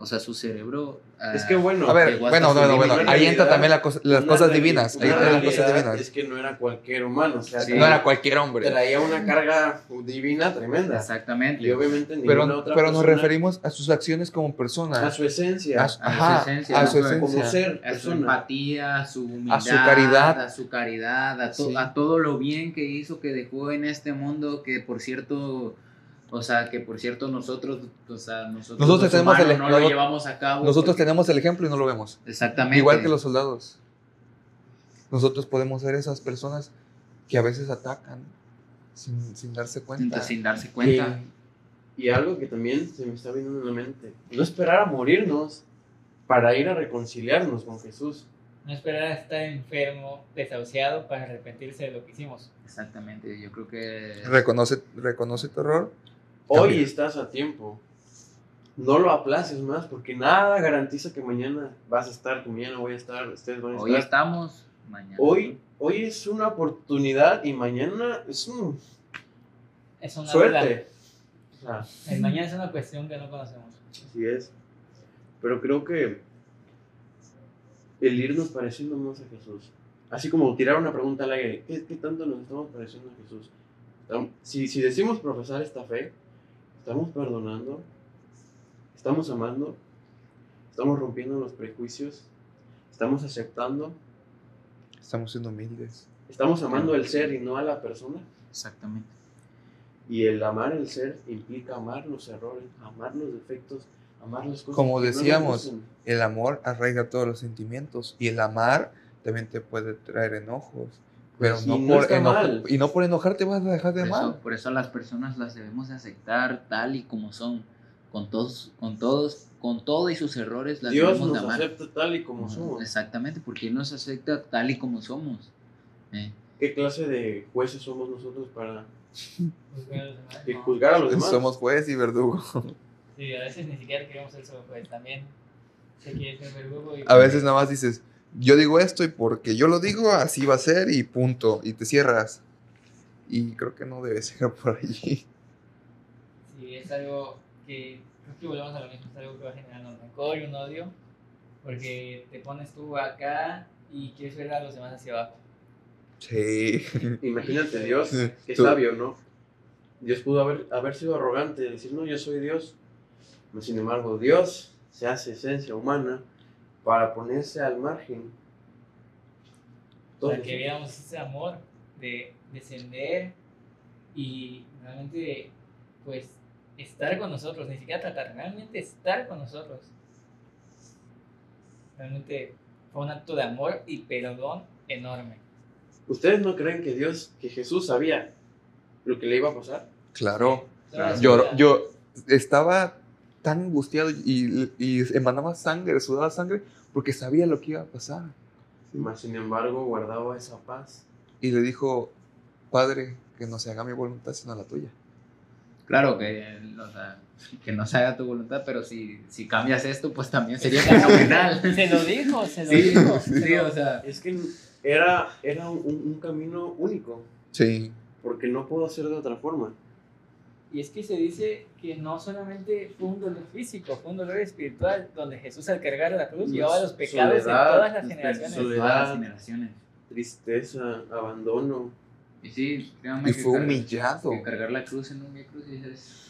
[SPEAKER 2] o sea, su cerebro. ah,
[SPEAKER 4] Es que bueno,
[SPEAKER 1] A ver, bueno, bueno,
[SPEAKER 2] límite.
[SPEAKER 1] bueno. Ahí entra también la cosa- las cosas divinas. Ahí las cosas divinas.
[SPEAKER 4] Es que no era cualquier humano, o sea,
[SPEAKER 2] Sí.
[SPEAKER 1] No era cualquier hombre.
[SPEAKER 4] traía una carga divina tremenda.
[SPEAKER 2] Exactamente.
[SPEAKER 4] Y obviamente ninguna
[SPEAKER 1] Pero,
[SPEAKER 4] otra
[SPEAKER 1] pero nos referimos a sus acciones como persona.
[SPEAKER 4] a su esencia,
[SPEAKER 1] A su-
[SPEAKER 2] a su
[SPEAKER 1] ajá,
[SPEAKER 2] esencia,
[SPEAKER 1] a su
[SPEAKER 2] ¿no?
[SPEAKER 4] como
[SPEAKER 1] esencia.
[SPEAKER 4] ser
[SPEAKER 2] a su
[SPEAKER 4] persona.
[SPEAKER 2] empatía, a su humildad,
[SPEAKER 1] A su caridad.
[SPEAKER 2] a su caridad, a, to-
[SPEAKER 1] Sí.
[SPEAKER 2] a todo lo bien que hizo, que dejó en este mundo, que por cierto, o sea, que por cierto nosotros, o sea, nosotros,
[SPEAKER 1] Nosotros
[SPEAKER 2] los
[SPEAKER 1] tenemos
[SPEAKER 2] humanos
[SPEAKER 1] el-
[SPEAKER 2] no lo llevamos a cabo.
[SPEAKER 1] Nosotros
[SPEAKER 2] porque-
[SPEAKER 1] tenemos el ejemplo y no lo vemos.
[SPEAKER 2] exactamente
[SPEAKER 1] Igual que los soldados. Nosotros podemos ser esas personas que a veces atacan sin, sin darse cuenta.
[SPEAKER 2] sin darse cuenta.
[SPEAKER 4] Y, y algo que también se me está viendo en la mente, no esperar a morirnos para ir a reconciliarnos con Jesús.
[SPEAKER 3] No esperar a estar enfermo, desahuciado para arrepentirse de lo que hicimos.
[SPEAKER 2] Exactamente, yo creo que
[SPEAKER 1] Reconoce, reconoce tu error.
[SPEAKER 4] Hoy
[SPEAKER 1] Cambia.
[SPEAKER 4] estás a tiempo. No lo aplaces más porque nada garantiza que mañana vas a estar, que mañana voy a estar, ustedes van a
[SPEAKER 2] hoy
[SPEAKER 4] estar.
[SPEAKER 2] estamos, mañana.
[SPEAKER 4] Hoy, hoy es una oportunidad y mañana es un
[SPEAKER 3] Es una
[SPEAKER 4] suerte.
[SPEAKER 3] El mañana es una cuestión que no conocemos.
[SPEAKER 4] así es. Pero creo que el irnos pareciendo más a Jesús. Así como tirar una pregunta al aire, ¿qué, qué tanto nos estamos pareciendo a Jesús? Si, si decimos profesar esta fe, estamos perdonando, estamos amando, estamos rompiendo los prejuicios, estamos aceptando,
[SPEAKER 1] Estamos siendo humildes.
[SPEAKER 4] estamos amando el ser y no a la persona.
[SPEAKER 2] Exactamente.
[SPEAKER 4] Y el amar el ser implica amar los errores, amar los defectos, amar las cosas.
[SPEAKER 1] Como
[SPEAKER 4] que no nos
[SPEAKER 1] decíamos. El amor arraiga todos los sentimientos. Y el amar también te puede traer enojos. Pero no,
[SPEAKER 4] no
[SPEAKER 1] por
[SPEAKER 4] está
[SPEAKER 1] eno-
[SPEAKER 4] mal.
[SPEAKER 1] y no por enojarte vas a dejar de
[SPEAKER 2] Por eso,
[SPEAKER 1] amar.
[SPEAKER 2] por eso las personas las debemos de aceptar tal y como son, con todos, con todos, con todo y sus errores las
[SPEAKER 4] Dios
[SPEAKER 2] debemos de
[SPEAKER 4] nos
[SPEAKER 2] amar.
[SPEAKER 4] acepta tal y como somos.
[SPEAKER 2] Exactamente, porque Él nos acepta tal y como somos. ¿eh?
[SPEAKER 4] ¿Qué clase de jueces somos nosotros para
[SPEAKER 3] Juzgar a los demás,
[SPEAKER 4] que
[SPEAKER 3] no.
[SPEAKER 4] juzgar a los demás?
[SPEAKER 1] Somos juez y verdugo.
[SPEAKER 3] Sí, a veces ni siquiera queremos ser pues también se quiere ser verdugo y
[SPEAKER 1] A veces nada más dices, yo digo esto y porque yo lo digo, así va a ser y punto. Y te cierras. Y creo que no debe ser por allí.
[SPEAKER 3] Sí, es algo que creo que volvemos a lo mismo, es algo que va generando un rencor y un odio, porque te pones tú acá y quieres ver a los demás hacia abajo.
[SPEAKER 1] Sí.
[SPEAKER 4] Imagínate, Dios, qué
[SPEAKER 1] Tú-
[SPEAKER 4] sabio, ¿no? Dios pudo haber, haber sido arrogante, decir, no, yo soy Dios. Pero, Sin embargo, Dios se hace esencia humana para ponerse al margen.
[SPEAKER 3] Para que viéramos ese amor de descender y realmente, pues, estar con nosotros, ni siquiera tratar, realmente estar con nosotros. Realmente fue un acto de amor y perdón enorme.
[SPEAKER 4] ¿Ustedes no creen que Dios, que Jesús sabía lo que le iba a pasar?
[SPEAKER 1] Claro.
[SPEAKER 3] La
[SPEAKER 1] Yo, yo estaba tan angustiado y, y emanaba sangre, sudaba sangre, porque sabía lo que iba a pasar.
[SPEAKER 4] Mas, sin embargo, guardaba esa paz.
[SPEAKER 1] Y le dijo, Padre, que no se haga mi voluntad, sino la tuya.
[SPEAKER 2] Claro que, o sea, que no se haga tu voluntad, pero si, si cambias esto, pues también sería fenomenal.
[SPEAKER 3] Se lo dijo, se lo
[SPEAKER 2] Sí,
[SPEAKER 3] dijo.
[SPEAKER 2] sí,
[SPEAKER 3] lo-
[SPEAKER 2] o sea,
[SPEAKER 4] Es que era, era un, un camino único,
[SPEAKER 1] Sí.
[SPEAKER 4] porque no puedo hacer de otra forma.
[SPEAKER 3] Y es que se dice que no solamente fue un dolor físico, fue un dolor espiritual, donde Jesús al cargar la cruz llevaba los pecados
[SPEAKER 4] Soledad,
[SPEAKER 3] de todas las generaciones.
[SPEAKER 4] soledad.
[SPEAKER 2] Todas las generaciones.
[SPEAKER 4] Tristeza, abandono.
[SPEAKER 2] Y sí,
[SPEAKER 1] Y fue
[SPEAKER 2] cargar-
[SPEAKER 1] humillado.
[SPEAKER 2] que cargar la cruz en un cruz es...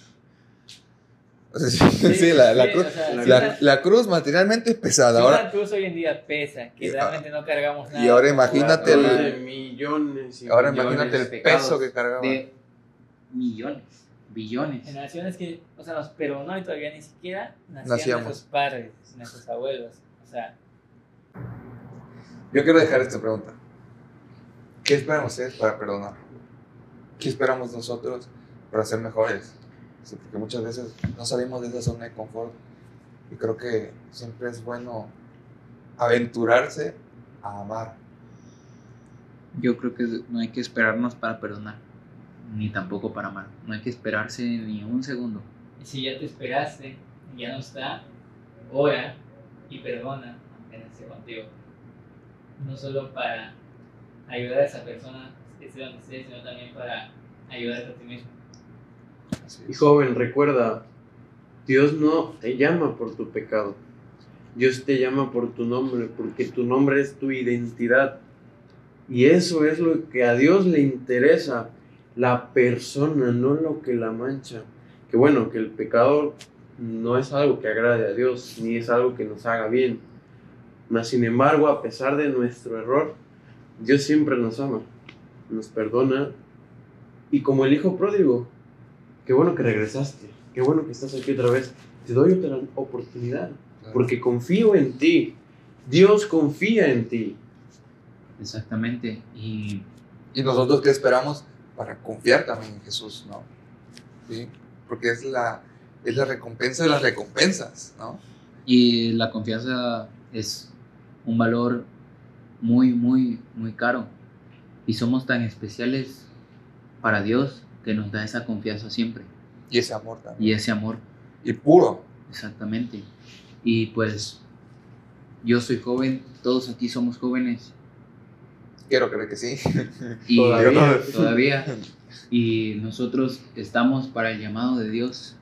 [SPEAKER 1] O sea, sí, sí, la, la
[SPEAKER 3] sí,
[SPEAKER 1] cruz,
[SPEAKER 3] o sea,
[SPEAKER 4] la-
[SPEAKER 3] sí,
[SPEAKER 1] la, la cruz materialmente es pesada. Ahora,
[SPEAKER 3] una cruz hoy en día pesa, que
[SPEAKER 1] Y-
[SPEAKER 3] realmente no cargamos nada.
[SPEAKER 1] y ahora imagínate
[SPEAKER 3] la-
[SPEAKER 1] el-
[SPEAKER 4] de millones y
[SPEAKER 1] ahora
[SPEAKER 4] millones.
[SPEAKER 1] imagínate el peso que cargaba.
[SPEAKER 2] de millones, billones.
[SPEAKER 3] Generaciones que, o sea, nos perdonó y todavía ni siquiera nacían
[SPEAKER 1] Nacíamos.
[SPEAKER 3] nuestros padres, nuestros abuelos. O sea,
[SPEAKER 1] Yo quiero dejar esta pregunta. ¿Qué esperan ustedes para perdonar? ¿Qué esperamos nosotros para ser mejores? Sí, porque muchas veces no salimos de esa zona de confort y creo que siempre es bueno aventurarse a amar.
[SPEAKER 2] Yo creo que no hay que esperarnos para perdonar, ni tampoco para amar. No hay que esperarse ni un segundo.
[SPEAKER 3] y si ya te esperaste y ya no está, ora y perdona aunque no esté contigo. No solo para ayudar a esa persona, esté donde esté, sino también para ayudarte a ti mismo.
[SPEAKER 4] Y joven, recuerda, Dios no te llama por tu pecado. Dios te llama por tu nombre, porque tu nombre es tu identidad. Y eso es lo que a Dios le interesa, la persona, no lo que la mancha. Que bueno, que el pecado no es algo que agrade a Dios, ni es algo que nos haga bien. Mas sin embargo, a pesar de nuestro error, Dios siempre nos ama, nos perdona. Y como el hijo pródigo, qué bueno que regresaste, qué bueno que estás aquí otra vez. Te doy otra oportunidad, porque confío en ti. Dios confía en ti.
[SPEAKER 2] Exactamente. Y
[SPEAKER 1] ¿Y nosotros qué esperamos? Para confiar también en Jesús, ¿no? ¿Sí? Porque es la, es la recompensa de las recompensas, ¿no?
[SPEAKER 2] Y la confianza es un valor muy, muy, muy caro. Y somos tan especiales para Dios que nos da esa confianza siempre.
[SPEAKER 1] Y ese amor también.
[SPEAKER 2] Y ese amor,
[SPEAKER 1] Y puro.
[SPEAKER 2] exactamente. Y pues yo soy joven, todos aquí somos jóvenes.
[SPEAKER 1] Quiero creer que sí.
[SPEAKER 2] Y
[SPEAKER 4] Todavía.
[SPEAKER 2] todavía. Y nosotros estamos para el llamado de Dios.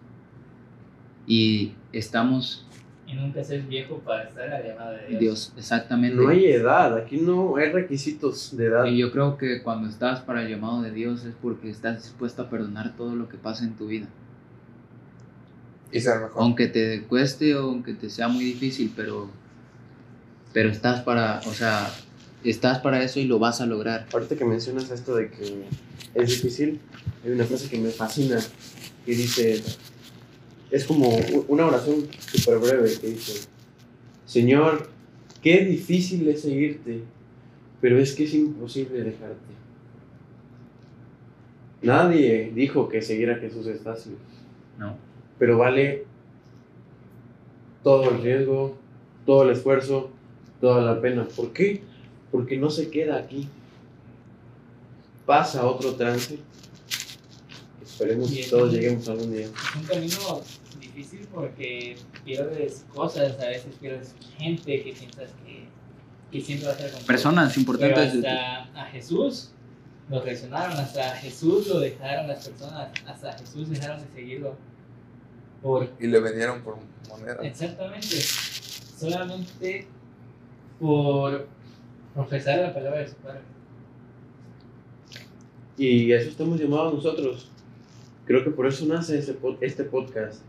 [SPEAKER 2] Y estamos,
[SPEAKER 3] Y nunca seas viejo para estar a la llamada de Dios.
[SPEAKER 2] Dios, exactamente.
[SPEAKER 4] No hay edad, aquí no hay requisitos de edad.
[SPEAKER 2] Y yo creo que cuando estás para el llamado de Dios es porque estás dispuesto a perdonar todo lo que pasa en tu vida.
[SPEAKER 1] Y ser mejor.
[SPEAKER 2] Aunque te cueste o aunque te sea muy difícil, pero, pero estás para, o sea, estás para eso y lo vas a lograr.
[SPEAKER 4] Ahorita que mencionas esto de que es difícil, hay una frase que me fascina que dice, es como una oración súper breve que dice, Señor, qué difícil es seguirte, pero es que es imposible dejarte. Nadie dijo que seguir a Jesús es fácil,
[SPEAKER 2] ¿no?
[SPEAKER 4] pero vale todo el riesgo, todo el esfuerzo, toda la pena. ¿Por qué? Porque no se queda aquí. Pasa a otro trance. Esperemos que todos lleguemos algún día.
[SPEAKER 3] Es un camino difícil porque pierdes cosas, a veces pierdes gente que piensas que, que siempre va a estar contigo.
[SPEAKER 2] Personas importantes.
[SPEAKER 3] hasta a Jesús lo traicionaron, hasta a Jesús lo dejaron las personas, hasta a Jesús dejaron de seguirlo. Por,
[SPEAKER 1] Y le vendieron por moneda.
[SPEAKER 3] exactamente, solamente por profesar la palabra de su padre.
[SPEAKER 4] Y a eso estamos llamados nosotros. Creo que por eso nace ese pod- este podcast.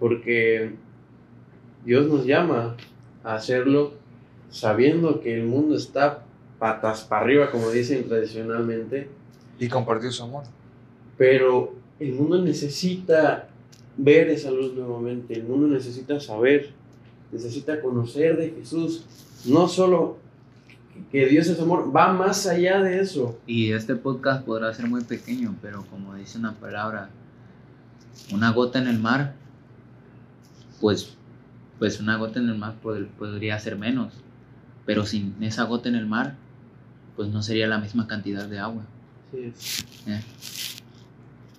[SPEAKER 4] Porque Dios nos llama a hacerlo sabiendo que el mundo está patas para arriba, como dicen tradicionalmente.
[SPEAKER 1] Y compartir su amor.
[SPEAKER 4] Pero el mundo necesita ver esa luz nuevamente. El mundo necesita saber, necesita conocer de Jesús. No solo que Dios es amor, va más allá de eso.
[SPEAKER 2] Y este podcast podrá ser muy pequeño, pero como dice una palabra, una gota en el mar, pues, pues una gota en el mar pod- podría ser menos. Pero sin esa gota en el mar, pues no sería la misma cantidad de agua.
[SPEAKER 4] Sí.
[SPEAKER 2] ¿eh?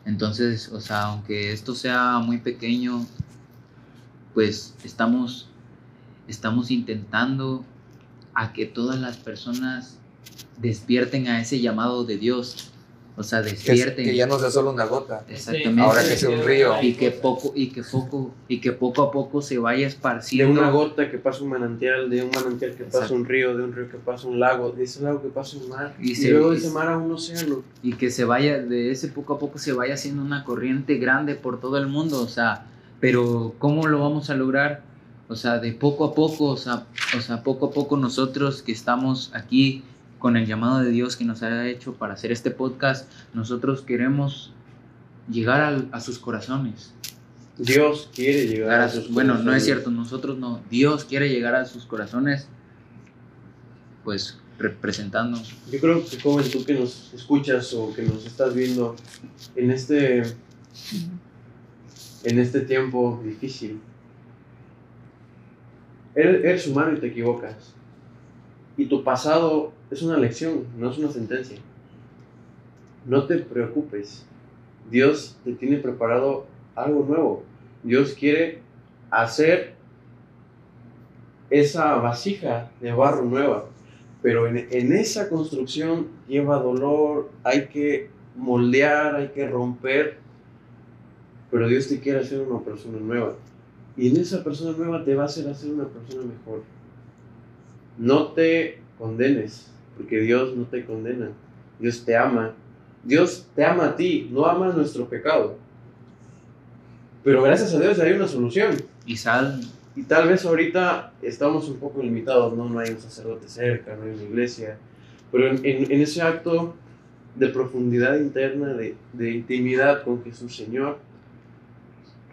[SPEAKER 2] Entonces, o sea, aunque esto sea muy pequeño, pues estamos, estamos intentando a que todas las personas despierten a ese llamado de Dios O sea,
[SPEAKER 1] Que,
[SPEAKER 2] despierten.
[SPEAKER 1] que ya no sea solo una gota.
[SPEAKER 2] Exactamente.
[SPEAKER 1] Ahora que sea un río.
[SPEAKER 2] y que poco y que poco y que poco a poco se vaya
[SPEAKER 4] De
[SPEAKER 2] esparciendo
[SPEAKER 4] una gota que pasa un manantial, de un manantial que pasa un río, de un río que pasa un lago, de ese lago que pasa un mar,
[SPEAKER 2] Y
[SPEAKER 4] y,
[SPEAKER 2] se-
[SPEAKER 4] luego de ese
[SPEAKER 2] se-
[SPEAKER 4] mar a un océano.
[SPEAKER 2] y que se vaya de ese poco a poco se vaya haciendo una corriente grande por todo el mundo, o sea, pero ¿cómo lo vamos a lograr? O sea, de poco a poco, o sea, o sea, poco a poco nosotros que estamos aquí con el llamado de Dios que nos ha hecho para hacer este podcast, nosotros queremos llegar a, sus corazones.
[SPEAKER 4] Dios quiere llegar a sus
[SPEAKER 2] sus- bueno, no es cierto, nosotros no, Dios quiere llegar a sus corazones, pues representando.
[SPEAKER 4] Yo creo que joven, tú que nos escuchas o que nos estás viendo en este en este tiempo difícil, eres, humano y te equivocas. Y tu pasado es una lección, no es una sentencia. No te preocupes. Dios te tiene preparado algo nuevo. Dios quiere hacer esa vasija de barro nueva. Pero en, en esa construcción lleva dolor, hay que moldear, hay que romper. Pero Dios te quiere hacer una persona nueva. Y en esa persona nueva te va a hacer hacer una persona mejor. No te condenes, porque Dios no te condena. Dios te ama. Dios te ama a ti, no ama nuestro pecado. Pero gracias a Dios hay una solución.
[SPEAKER 2] Y sal,
[SPEAKER 4] Y tal vez ahorita estamos un poco limitados, ¿no? No hay un sacerdote cerca, no hay una iglesia. Pero en, en- en ese acto de profundidad interna, de, de intimidad con Jesús Señor,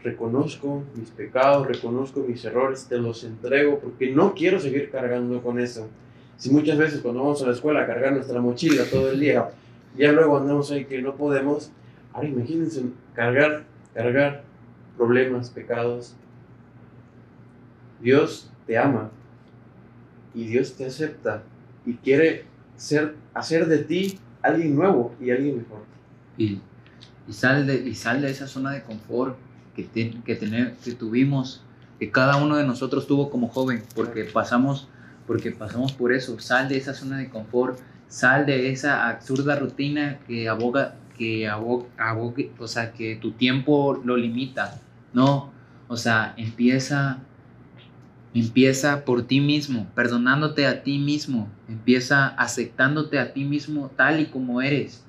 [SPEAKER 4] reconozco mis pecados, reconozco mis errores, te los entrego porque no quiero seguir cargando con eso. Si muchas veces cuando vamos a la escuela a cargar nuestra mochila todo el día, ya luego andamos ahí que no podemos, ahora imagínense cargar, cargar problemas, pecados, Dios te ama y Dios te acepta y quiere ser, hacer de ti alguien nuevo y alguien mejor.
[SPEAKER 2] y, y sal de y sal de esa zona de confort que, te- que, tener, que tuvimos que cada uno de nosotros tuvo como joven porque pasamos porque pasamos por eso. Sal de esa zona de confort sal de esa absurda rutina que aboga que abo- abogue- o sea que tu tiempo lo limita no o sea empieza empieza por ti mismo perdonándote a ti mismo. Empieza aceptándote a ti mismo tal y como eres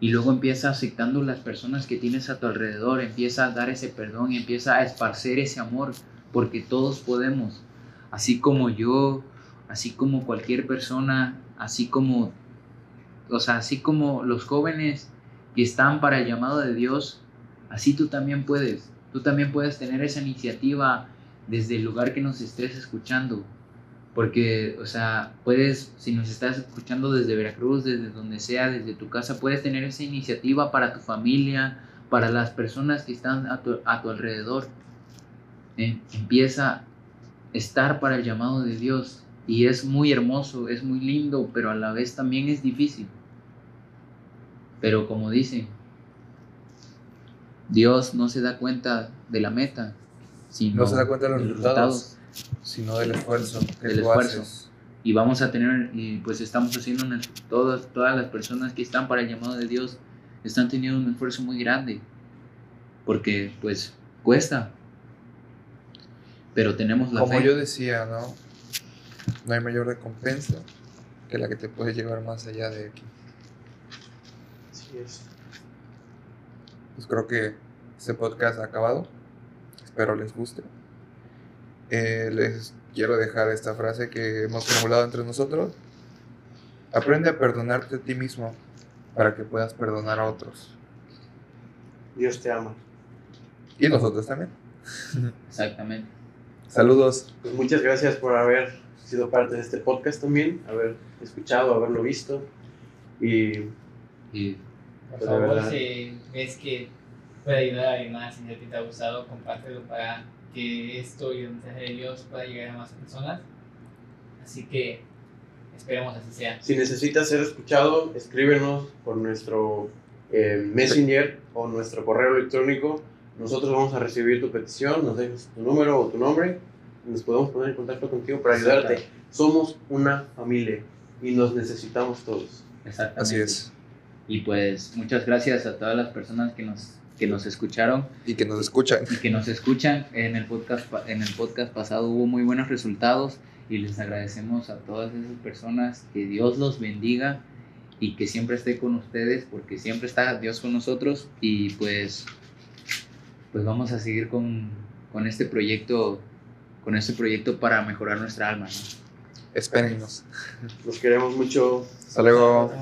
[SPEAKER 2] y luego empieza aceptando las personas que tienes a tu alrededor, empieza a dar ese perdón empieza a esparcer ese amor, porque todos podemos, así como yo, así como cualquier persona, así como, o sea, así como los jóvenes que están para el llamado de Dios, así tú también puedes, tú también puedes tener esa iniciativa desde el lugar que nos estés escuchando, porque, o sea, puedes, si nos estás escuchando desde Veracruz, desde donde sea, desde tu casa, puedes tener esa iniciativa para tu familia, para las personas que están a tu, a tu alrededor. Eh, Empieza a estar para el llamado de Dios. Y es muy hermoso, es muy lindo, pero a la vez también es difícil. Pero como dicen, Dios no se da cuenta de la meta, sino
[SPEAKER 1] No se da cuenta de los resultados, sino del esfuerzo que
[SPEAKER 2] Del
[SPEAKER 1] tú
[SPEAKER 2] esfuerzo.
[SPEAKER 1] haces.
[SPEAKER 2] y vamos a tener, y pues estamos haciendo, todas, todas las personas que están para el llamado de Dios están teniendo un esfuerzo muy grande, porque pues cuesta, pero tenemos la
[SPEAKER 1] Como
[SPEAKER 2] fe.
[SPEAKER 1] yo decía, ¿no? No hay mayor recompensa que la que te puede llevar más allá de aquí.
[SPEAKER 4] Así es.
[SPEAKER 1] Pues creo que este podcast ha acabado. Espero les guste. Eh, les quiero dejar esta frase que hemos formulado entre nosotros. Aprende a perdonarte a ti mismo para que puedas perdonar a otros.
[SPEAKER 4] Dios te ama.
[SPEAKER 1] Y nosotros también.
[SPEAKER 2] Exactamente.
[SPEAKER 1] Saludos.
[SPEAKER 4] Pues muchas gracias por haber sido parte de este podcast también, haber escuchado, haberlo visto.
[SPEAKER 2] Y
[SPEAKER 4] Y
[SPEAKER 3] Por
[SPEAKER 4] Pues de
[SPEAKER 3] favor,
[SPEAKER 4] verdad.
[SPEAKER 3] si ves que puede ayudar a alguien más, si a ti te ha gustado, compártelo para que esto y el mensaje de Dios pueda llegar a más personas. Así que esperemos así sea.
[SPEAKER 4] si necesitas ser escuchado, escríbenos por nuestro eh, Messenger o nuestro correo electrónico. Nosotros vamos a recibir tu petición, nos dejas tu número o tu nombre, y nos podemos poner en contacto contigo para ayudarte. Somos una familia y nos necesitamos todos.
[SPEAKER 2] exactamente.
[SPEAKER 1] Así es.
[SPEAKER 2] Y pues muchas gracias a todas las personas que nos, que nos escucharon
[SPEAKER 1] Y que nos escuchan.
[SPEAKER 2] y que nos escuchan. En el, podcast, en el podcast pasado hubo muy buenos resultados y les agradecemos a todas esas personas. Que Dios los bendiga y que siempre esté con ustedes porque siempre está Dios con nosotros y pues, pues vamos a seguir con, con este proyecto con este proyecto para mejorar nuestra alma. ¿no?
[SPEAKER 1] Espérennos.
[SPEAKER 4] Los queremos mucho.
[SPEAKER 1] Hasta luego.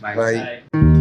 [SPEAKER 2] Bye.
[SPEAKER 1] Bye.
[SPEAKER 3] bye.